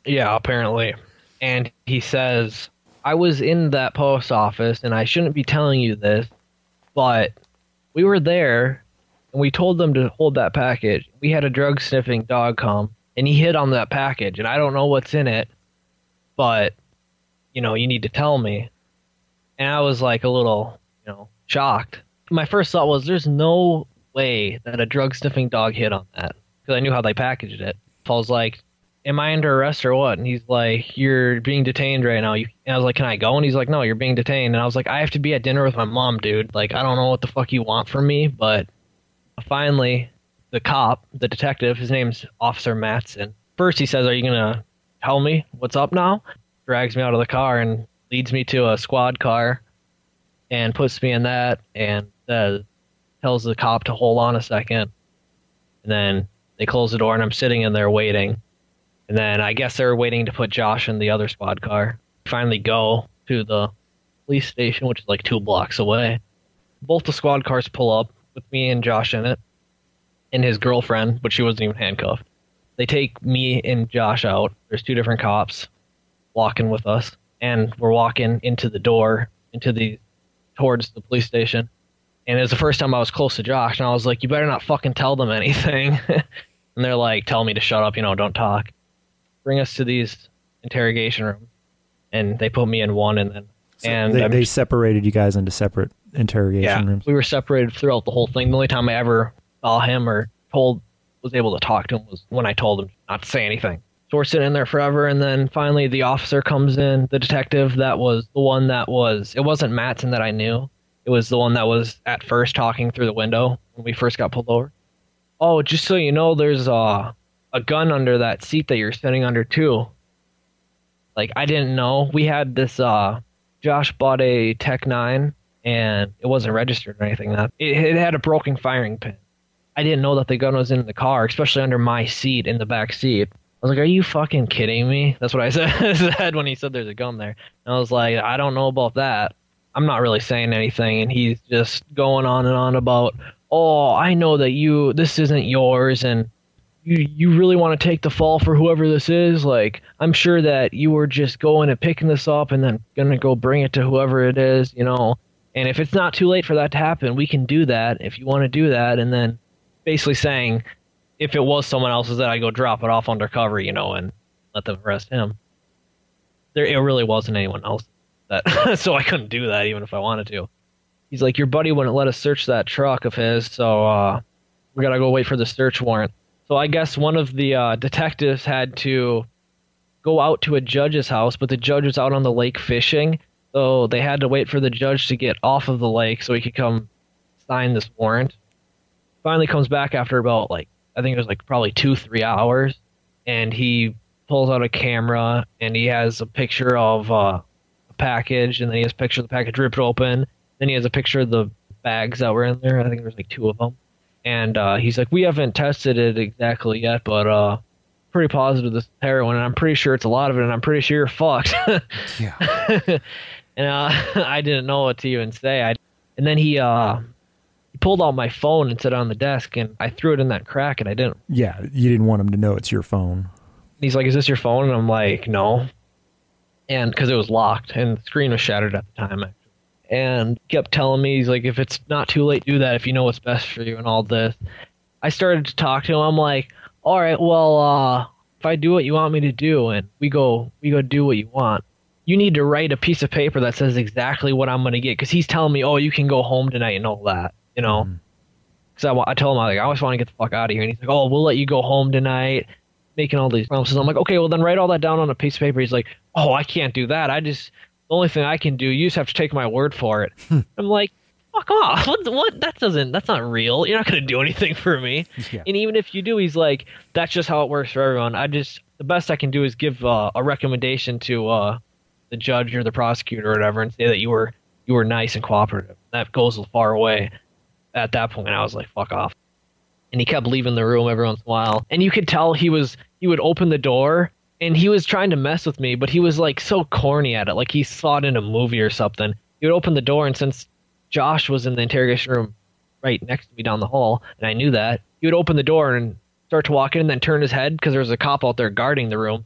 Yeah, apparently. And he says, I was in that post office and I shouldn't be telling you this, but we were there and we told them to hold that package. We had a drug sniffing dog come and he hit on that package and I don't know what's in it, but you know, you need to tell me. And I was like a little, you know, shocked. My first thought was there's no way that a drug sniffing dog hit on that because I knew how they packaged it. Was like, am I under arrest or what? And he's like, you're being detained right now. And I was like, can I go? And he's like, no, you're being detained. And I was like, I have to be at dinner with my mom, dude. Like, I don't know what the fuck you want from me, but finally, the cop, the detective, his name's Officer Matson. First, he says, are you gonna tell me what's up now? Drags me out of the car and leads me to a squad car and puts me in that and says, tells the cop to hold on a second. And then they close the door and I'm sitting in there waiting. And then I guess they're waiting to put Josh in the other squad car. Finally go to the police station, which is like two blocks away. Both the squad cars pull up with me and Josh in it, and his girlfriend, but she wasn't even handcuffed. They take me and Josh out. There's two different cops walking with us, and we're walking into the door, into the towards the police station. And it was the first time I was close to Josh, and I was like, "You better not fucking tell them anything." and they're like, "Tell me to shut up, you know, don't talk." Bring us to these interrogation rooms, and they put me in one, and then and they, they separated you guys into separate interrogation yeah, rooms. we were separated throughout the whole thing. The only time I ever saw him or told was able to talk to him was when I told him not to say anything. So we're sitting in there forever, and then finally the officer comes in, the detective that was the one that was. It wasn't Matson that I knew. It was the one that was at first talking through the window when we first got pulled over. Oh, just so you know, there's a a gun under that seat that you're sitting under too. Like I didn't know we had this. uh Josh bought a Tech Nine and it wasn't registered or anything. That it, it had a broken firing pin. I didn't know that the gun was in the car, especially under my seat in the back seat. I was like, "Are you fucking kidding me?" That's what I said, said when he said there's a gun there. And I was like, "I don't know about that." I'm not really saying anything, and he's just going on and on about, "Oh, I know that you this isn't yours, and you you really want to take the fall for whoever this is. Like, I'm sure that you were just going and picking this up, and then gonna go bring it to whoever it is, you know." And if it's not too late for that to happen, we can do that if you want to do that. And then basically saying, if it was someone else's, that I go drop it off undercover, you know, and let them arrest him. There, it really wasn't anyone else. That so I couldn't do that even if I wanted to. He's like, your buddy wouldn't let us search that truck of his, so uh, we gotta go wait for the search warrant. So I guess one of the uh, detectives had to go out to a judge's house, but the judge was out on the lake fishing, so they had to wait for the judge to get off of the lake so he could come sign this warrant. Finally comes back after about like I think it was like probably two, three hours, and he pulls out a camera and he has a picture of uh, a package, and then he has a picture of the package ripped open. Then he has a picture of the bags that were in there. I think there's like two of them. And uh, he's like, we haven't tested it exactly yet, but uh, pretty positive this is heroin, and I'm pretty sure it's a lot of it, and I'm pretty sure you're fucked. Yeah. and uh, I didn't know what to even say. I, and then he uh, he pulled out my phone and set it on the desk, and I threw it in that crack, and I didn't. Yeah. You didn't want him to know it's your phone. He's like, "Is this your phone?" And I'm like, "No," and because it was locked and the screen was shattered at the time. And kept telling me, he's like, "If it's not too late, do that. If you know what's best for you, and all this." I started to talk to him. I'm like, "All right, well, uh, if I do what you want me to do, and we go, we go do what you want." You need to write a piece of paper that says exactly what I'm going to get because he's telling me, "Oh, you can go home tonight and all that," you know. Because I, I told him, I like, I always want to get the fuck out of here. And he's like, oh, we'll let you go home tonight, making all these promises. I'm like, okay, well, then write all that down on a piece of paper. He's like, oh, I can't do that. I just, the only thing I can do, you just have to take my word for it. I'm like, fuck off. What, what? That doesn't, that's not real. You're not going to do anything for me. Yeah. And even if you do, he's like, that's just how it works for everyone. I just, the best I can do is give uh, a recommendation to uh, the judge or the prosecutor or whatever and say that you were, you were nice and cooperative. That goes far away at that point I was like, fuck off. And he kept leaving the room every once in a while. And you could tell he was he would open the door and he was trying to mess with me, but he was like so corny at it, like he saw it in a movie or something. He would open the door and since Josh was in the interrogation room right next to me down the hall, and I knew that, he would open the door and start to walk in and then turn his head because there was a cop out there guarding the room.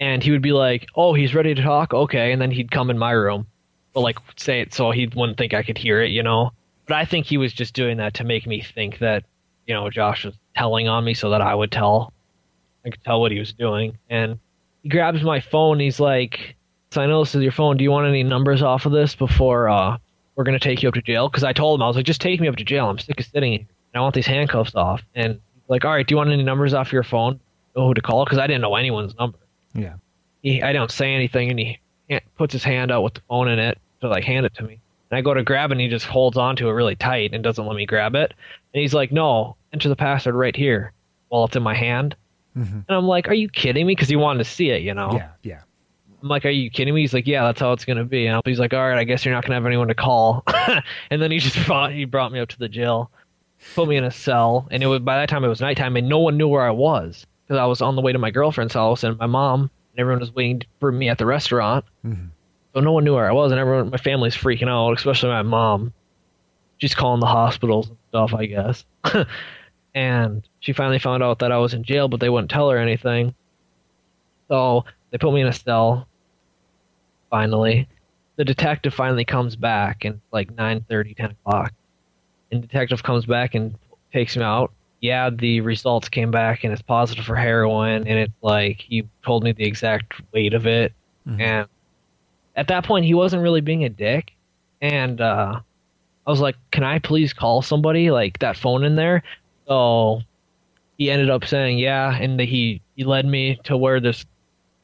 And he would be like, Oh, he's ready to talk? Okay. And then he'd come in my room. But like say it so he wouldn't think I could hear it, you know? But I think he was just doing that to make me think that, you know, Josh was telling on me so that I would tell. I could tell what he was doing. And he grabs my phone. He's like, so I know this is your phone. Do you want any numbers off of this before uh, we're going to take you up to jail? Because I told him, I was like, just take me up to jail. I'm sick of sitting here. And I want these handcuffs off. And he's like, all right, do you want any numbers off your phone? Know who to call? Because I didn't know anyone's number. Yeah. He, I don't say anything, and he puts his hand out with the phone in it to like hand it to me. And I go to grab it, and he just holds onto it really tight and doesn't let me grab it. And he's like, "No, enter the password right here." While it's in my hand, Mm-hmm. and I'm like, "Are you kidding me?" Because he wanted to see it, you know. Yeah. Yeah. I'm like, "Are you kidding me?" He's like, "Yeah, that's how it's gonna be." And he's like, "All right, I guess you're not gonna have anyone to call." and then he just brought he brought me up to the jail, put me in a cell, and it was by that time it was nighttime, and no one knew where I was because I was on the way to my girlfriend's house, and my mom and everyone was waiting for me at the restaurant. Mm-hmm. So no one knew where I was, and everyone, my family's freaking out, especially my mom. She's calling the hospitals and stuff, I guess. and she finally found out that I was in jail, but they wouldn't tell her anything. So they put me in a cell. Finally, the detective finally comes back, and it's like 9:30, 10 o'clock. And detective comes back and takes me out. Yeah, the results came back, and it's positive for heroin, and it's like he told me the exact weight of it, and at that point he wasn't really being a dick and uh i was like can i please call somebody like that phone in there so he ended up saying yeah and he he led me to where this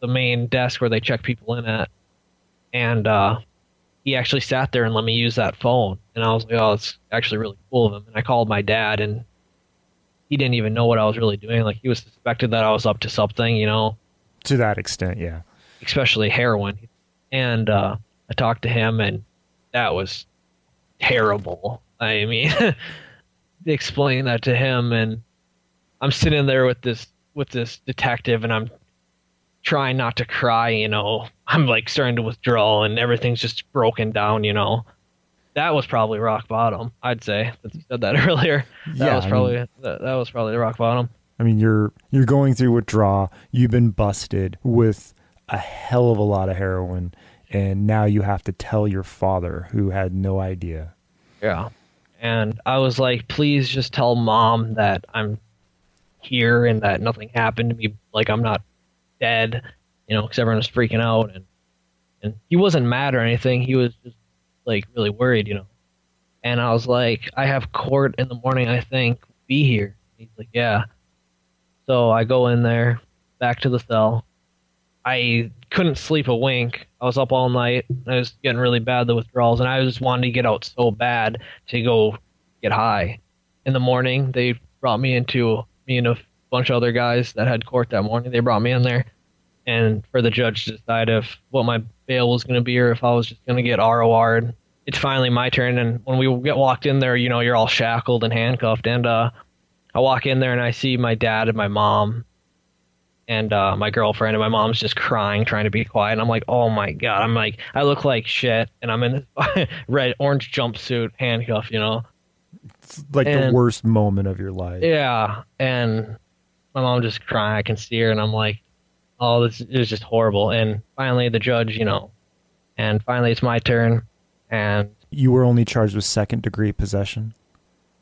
the main desk where they check people in at and uh he actually sat there and let me use that phone and i was like oh it's actually really cool of him and i called my dad and he didn't even know what i was really doing like he was suspected that i was up to something you know To that extent, yeah. especially heroin. And uh, I talked to him, and that was terrible. I mean, explaining that to him, and I'm sitting there with this with this detective, and I'm trying not to cry. You know, I'm like starting to withdraw, and everything's just broken down. You know, that was probably rock bottom. I'd say since you said that earlier. That Yeah, was I probably that, that was probably the rock bottom. I mean, you're you're going through withdrawal. You've been busted with a hell of a lot of heroin, and now you have to tell your father, who had no idea. Yeah. And I was like, please just tell mom that I'm here and that nothing happened to me. Like, I'm not dead, you know, because everyone was freaking out. And, and he wasn't mad or anything. He was just, like, really worried, you know. And I was like, I have court in the morning, I think. Be here. He's like, yeah. So I go in there, back to the cell. I couldn't sleep a wink. I was up all night. I was getting really bad the withdrawals, and I just wanted to get out so bad to go get high. In the morning, they brought me into me and a bunch of other guys that had court that morning. They brought me in there, and for the judge to decide if what my bail was going to be or if I was just going to get ROR'd. It's finally my turn, and when we get walked in there, you know, you're all shackled and handcuffed, and uh, I walk in there and I see my dad and my mom and uh, my girlfriend and my mom's just crying, trying to be quiet. And I'm like, oh my god, I'm like, I look like shit, and I'm in this red orange jumpsuit, handcuff, you know. It's like the worst moment of your life. Yeah, and my mom just crying. I can see her, and I'm like, oh, this is just horrible. And finally, the judge, you know, and finally it's my turn, and You were only charged with second degree possession.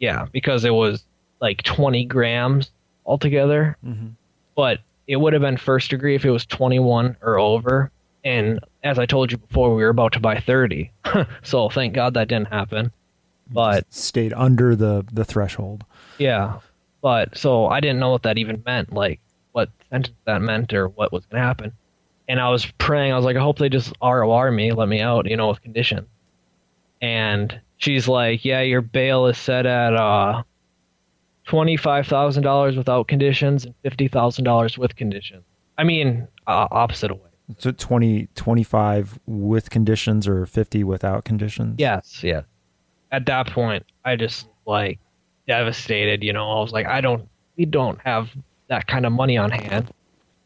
yeah, because it was like 20 grams altogether, but it would have been first degree if it was 21 or over. And as I told you before, we were about to buy 30, so thank God that didn't happen. But Stayed under the the threshold. Yeah. But so I didn't know what that even meant, like what sentence that meant or what was going to happen. And I was praying, I was like, I hope they just ROR me, let me out, you know, with conditions. And she's like, Yeah, your bail is set at uh $25,000 without conditions and $50,000 with conditions. I mean, uh, opposite away. So 20, 25 with conditions or 50 without conditions? Yes, yes. At that point, I just like devastated. You know, I was like, I don't, we don't have that kind of money on hand.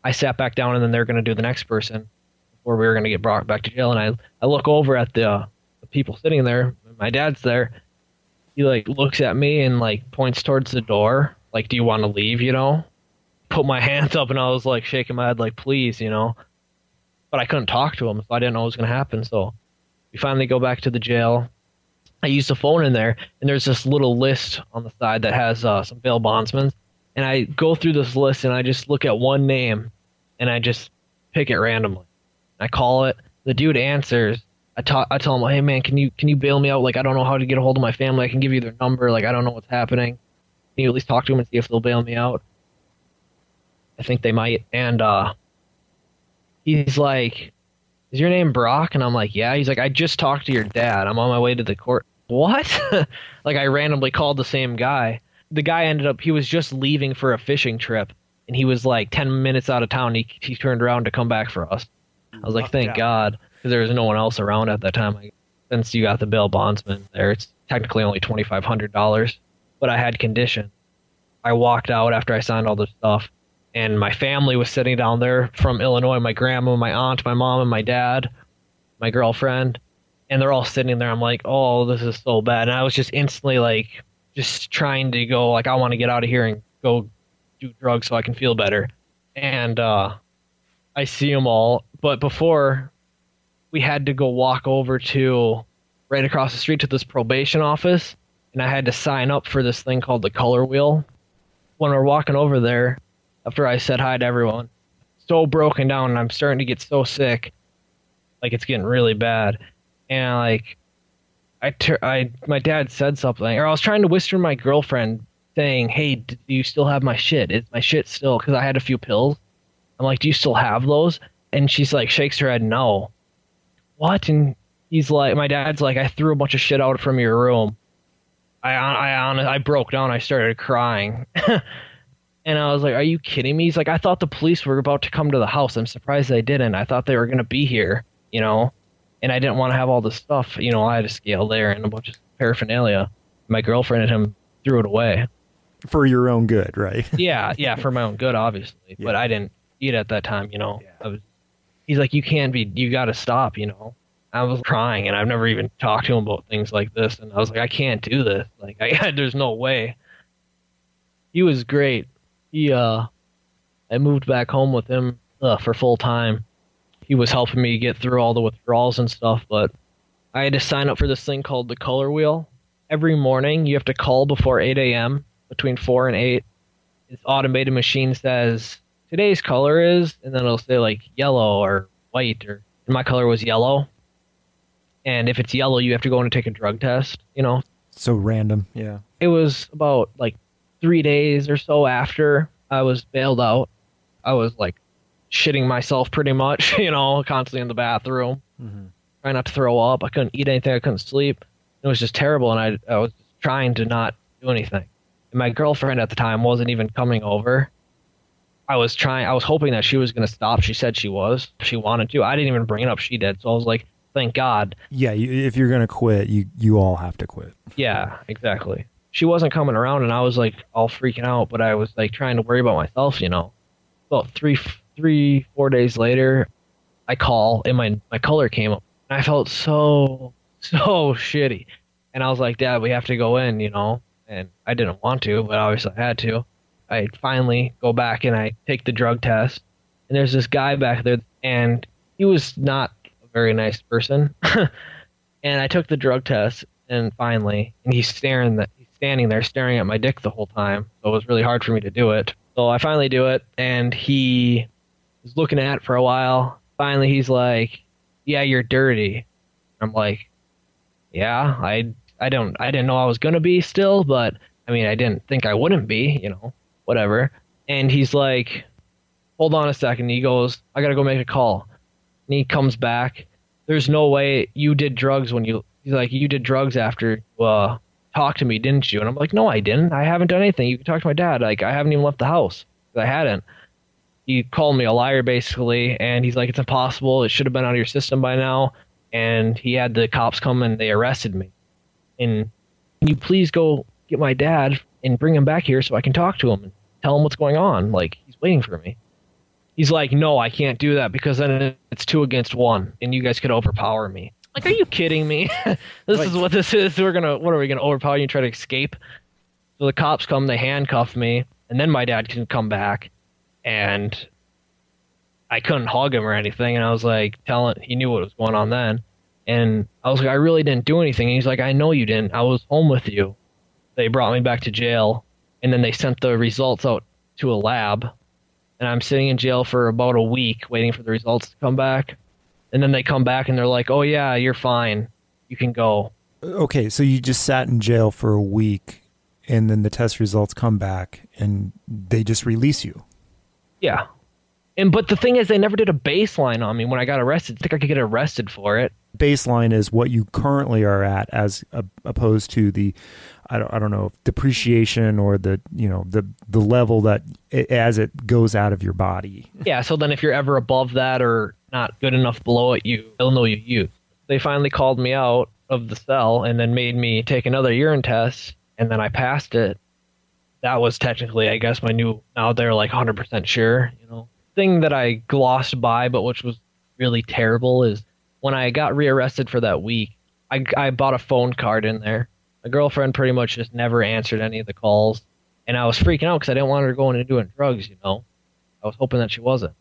I sat back down, and then they're going to do the next person before we were going to get brought back to jail. And I, I look over at the, uh, the people sitting there. My dad's there. He like looks at me and like points towards the door. Like, do you want to leave? You know. Put my hands up, and I was like shaking my head, like, please, you know. But I couldn't talk to him, so I didn't know what was going to happen. So we finally go back to the jail. I use the phone in there, and there's this little list on the side that has uh, some bail bondsmen. And I go through this list, and I just look at one name, and I just pick it randomly. I call it. The dude answers. I talk. I tell him, "Hey man, can you can you bail me out? Like I don't know how to get a hold of my family. I can give you their number. Like I don't know what's happening. Can you at least talk to them and see if they'll bail me out?" I think they might. And uh, he's like, is your name Broc? And I'm like, yeah. He's like, I just talked to your dad. I'm on my way to the court. What? like I randomly called the same guy. The guy ended up he was just leaving for a fishing trip, and he was like ten minutes out of town. He he turned around to come back for us. I was like, thank God, there was no one else around at that time. Since you got the bail bondsman there, it's technically only twenty five hundred dollars, but I had condition. I walked out after I signed all this stuff, and my family was sitting down there from Illinois. My grandma, my aunt, my mom, and my dad, my girlfriend, and they're all sitting there. I'm like, oh, this is so bad. And I was just instantly like, just trying to go, like, I want to get out of here and go do drugs so I can feel better. And uh, I see them all, but before we had to go walk over to right across the street to this probation office, and I had to sign up for this thing called the color wheel. When we're walking over there, after I said hi to everyone, so broken down, and I'm starting to get so sick, like it's getting really bad, and like, I, tur- I, my dad said something, or I was trying to whisper to my girlfriend, saying, "Hey, do you still have my shit? Is my shit still?" Because I had a few pills. I'm like, "Do you still have those?" And she's like, shakes her head, "No." What? And he's like, my dad's like, "I threw a bunch of shit out from your room." I, I, I, I broke down. I started crying. And I was like, "Are you kidding me?" He's like, "I thought the police were about to come to the house. I'm surprised they didn't. I thought they were going to be here, you know, and I didn't want to have all this stuff. You know, I had a scale there and a bunch of paraphernalia. My girlfriend and him threw it away. For your own good, right? Yeah, yeah, for my own good, obviously. But I didn't eat at that time, you know. I was. He's like, "You can't be. You got to stop," you know. I was crying, and I've never even talked to him about things like this. And I was like, "I can't do this. Like, I, there's no way." He was great. He uh, I moved back home with him uh, for full time. He was helping me get through all the withdrawals and stuff, but I had to sign up for this thing called the color wheel. Every morning, you have to call before 8 a.m. between 4 and 8. This automated machine says today's color is, and then it'll say like yellow or white, or and my color was yellow. And if it's yellow, you have to go in and take a drug test. You know, So random. Yeah. it was about like three days or so after I was bailed out. I was like shitting myself pretty much, you know, constantly in the bathroom, mm-hmm. trying not to throw up. I couldn't eat anything. I couldn't sleep. It was just terrible, and I I was trying to not do anything. And my girlfriend at the time wasn't even coming over. I was trying. I was hoping that she was going to stop. She said she was. She wanted to. I didn't even bring it up. She did. So I was like, thank God. Yeah, if you're gonna quit, you you all have to quit. Yeah, exactly. She wasn't coming around, and I was like all freaking out. But I was like trying to worry about myself. You know. About three, three, four days later, I call and my my color came up. I felt so so shitty, and I was like, Dad, we have to go in. You know. And I didn't want to, but obviously I had to. I finally go back and I take the drug test, and there's this guy back there, and he was not a very nice person. and I took the drug test, and finally, and he's staring that he's standing there staring at my dick the whole time. So it was really hard for me to do it. So I finally do it, and he was looking at it for a while. Finally, he's like, "Yeah, you're dirty." I'm like, "Yeah, I I don't I didn't know I was gonna be still, but I mean I didn't think I wouldn't be, you know, whatever." And he's like, "Hold on a second. He goes, "I gotta go make a call." And he comes back. There's no way you did drugs when you. He's like, "You did drugs after uh, talked to me, didn't you?" And I'm like, "No, I didn't. I haven't done anything. You can talk to my dad. Like I haven't even left the house. I hadn't." He called me a liar basically, and he's like, "It's impossible. It should have been out of your system by now." And he had the cops come and they arrested me and can you please go get my dad and bring him back here so I can talk to him tell him what's going on? Like he's waiting for me. He's like, no, I can't do that because then it's two against one, and you guys could overpower me. Like, are you kidding me? this is what this is. We're gonna, what are we gonna overpower you and try to escape? So the cops come, they handcuff me, and then my dad can come back, and I couldn't hug him or anything, and I was like telling, he knew what was going on then. And I was like, I really didn't do anything. And he's like, I know you didn't. I was home with you. They brought me back to jail, and then they sent the results out to a lab. And I'm sitting in jail for about a week waiting for the results to come back. And then they come back and they're like, oh, yeah, you're fine. You can go. Okay, so you just sat in jail for a week, and then the test results come back, and they just release you. Yeah. And but the thing is, they never did a baseline on me when I got arrested. I think I could get arrested for it. Baseline is what you currently are at, as uh, opposed to the, I don't, I don't know, depreciation or the, you know, the the level that it, as it goes out of your body. Yeah. So then, if you're ever above that or not good enough below it, you they'll know you use. They finally called me out of the cell and then made me take another urine test, and then I passed it. That was technically, I guess, my new. Now they're like 100% sure, you know thing that I glossed by, but which was really terrible, is when I got rearrested for that week, I, I bought a phone card in there. My girlfriend pretty much just never answered any of the calls, and I was freaking out because I didn't want her going and doing drugs. You know, I was hoping that she wasn't.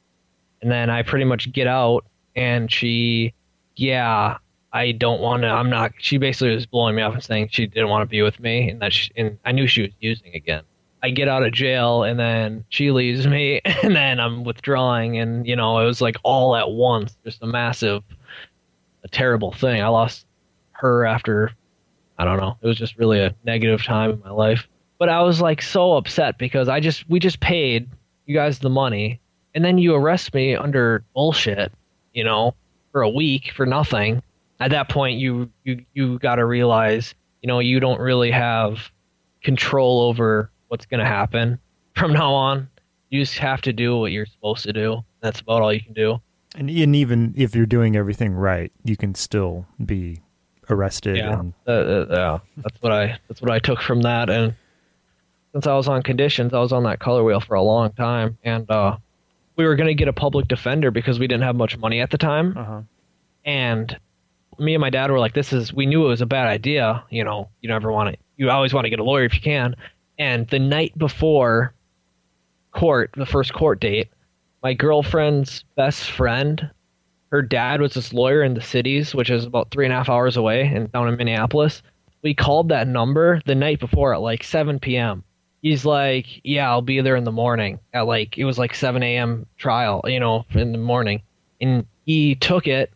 And then I pretty much get out, and she, yeah, I don't want to. I'm not. She basically was blowing me off and saying she didn't want to be with me, and that she, and I knew she was using again. I get out of jail and then she leaves me and then I'm withdrawing and you know it was like all at once just a massive a terrible thing I lost her after I don't know it was just really a negative time in my life but I was like so upset because I just we just paid you guys the money and then you arrest me under bullshit you know for a week for nothing at that point you you you got to realize you know you don't really have control over what's going to happen from now on. You just have to do what you're supposed to do. That's about all you can do. And, and even if you're doing everything right, you can still be arrested. Yeah, and, uh, uh, yeah. That's what I that's what I took from that. And since I was on conditions, I was on that color wheel for a long time, and uh, we were going to get a public defender because we didn't have much money at the time. uh-huh. And me and my dad were like, "This is." We knew it was a bad idea. You know, you never want to. You always want to get a lawyer if you can. And the night before court, the first court date, my girlfriend's best friend, her dad was this lawyer in the cities, which is about three and a half hours away and down in Minneapolis. We called that number the night before at like 7 p.m. He's like, Yeah, I'll be there in the morning at like, it was like 7 a.m. trial, you know, in the morning. And he took it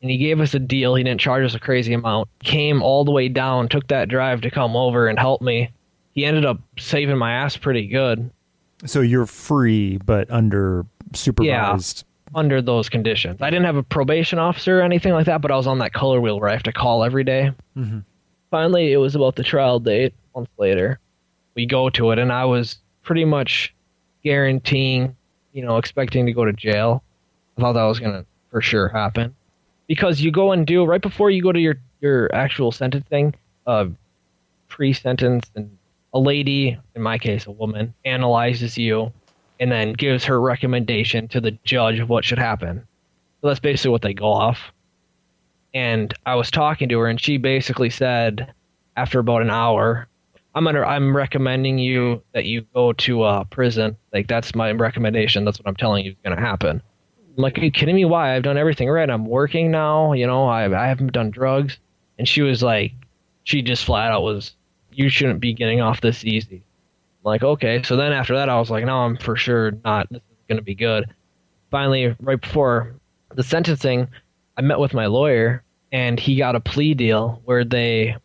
and he gave us a deal. He didn't charge us a crazy amount. Came all the way down, took that drive to come over and help me he ended up saving my ass pretty good. So you're free, but under supervised. Under those conditions. I didn't have a probation officer or anything like that, but I was on that color wheel where I have to call every day. Mm-hmm. Finally, it was about the trial date. Months later, we go to it, and I was pretty much guaranteeing you know, expecting to go to jail. I thought that was gonna for sure happen because you go and do right before you go to your your actual sentencing, uh, pre-sentence, and a lady, in my case, a woman, analyzes you, and then gives her recommendation to the judge of what should happen. So that's basically what they go off. And I was talking to her, and she basically said, after about an hour, I'm gonna, I'm recommending you that you go to uh, prison. Like that's my recommendation. That's what I'm telling you is gonna happen. I'm like, are you kidding me? Why? I've done everything right. I'm working now. You know, I I haven't done drugs. And she was like, she just flat out was, you shouldn't be getting off this easy. Like, okay. So then after that, I was like, no, I'm for sure not. Is gonna be good. Finally, right before the sentencing, I met with my lawyer, and he got a plea deal where they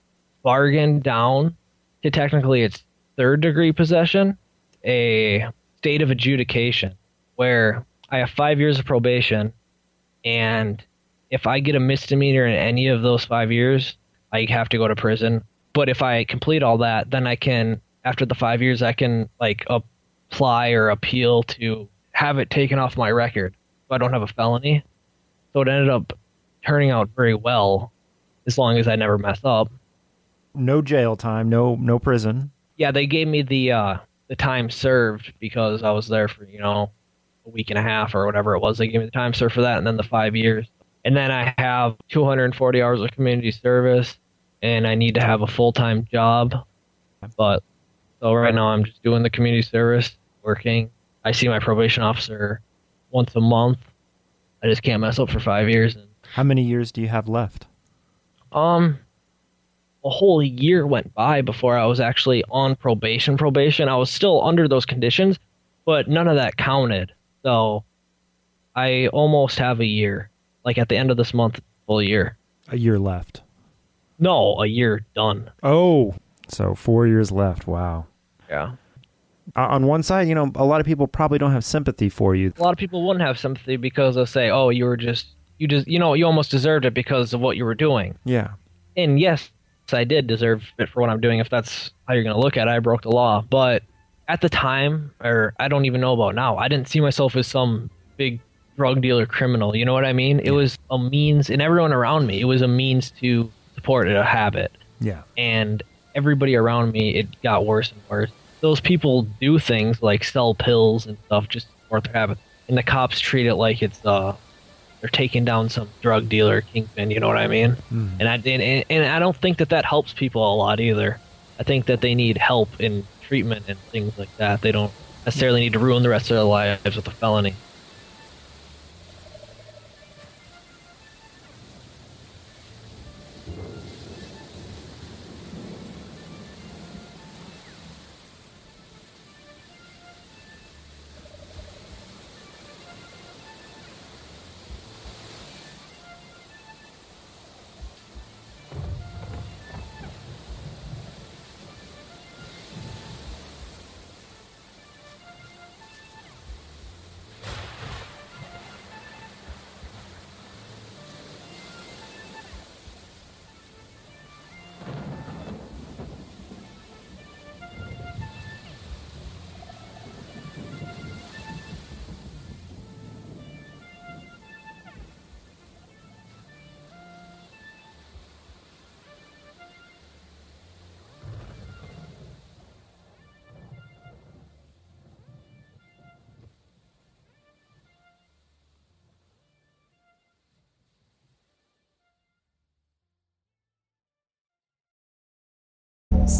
bargained down to technically it's third degree possession, a stay of adjudication, where I have five years of probation, and if I get a misdemeanor in any of those five years, I have to go to prison. But if I complete all that, then I can, after the five years, I can like apply or appeal to have it taken off my record so I don't have a felony. So it ended up turning out very well as long as I never mess up. No jail time, no no prison. Yeah, they gave me the uh the time served because I was there for, you know, a week and a half or whatever it was. They gave me the time served for that and then the 5 years. And then I have 240 hours of community service and I need to have a full-time job. But so right now I'm just doing the community service, working. I see my probation officer once a month. I just can't mess up for 5 years and How many years do you have left? um, a whole year went by before I was actually on probation. Probation, I was still under those conditions, but none of that counted. So I almost have a year. Like at the end of this month, full year. A year left. No, a year done. Oh, so four years left. Wow. Yeah. Uh, on one side, you know, a lot of people probably don't have sympathy for you. A lot of people wouldn't have sympathy because they'll say, "Oh, you were just you just you know you almost deserved it because of what you were doing." Yeah. and yes, I did deserve it for what I'm doing. If that's how you're going to look at it, I broke the law. But at the time, or I don't even know about now, I didn't see myself as some big drug dealer criminal. You know what I mean? It was a means, and everyone around me, it was a means to support a habit. Yeah. And everybody around me, it got worse and worse. Those people do things like sell pills and stuff just to support their habit. And the cops treat it like it's uh they're taking down some drug dealer kingpin. You know what I mean? And I and, and I don't think that that helps people a lot either. I think that they need help in treatment and things like that. They don't necessarily need to ruin the rest of their lives with a felony.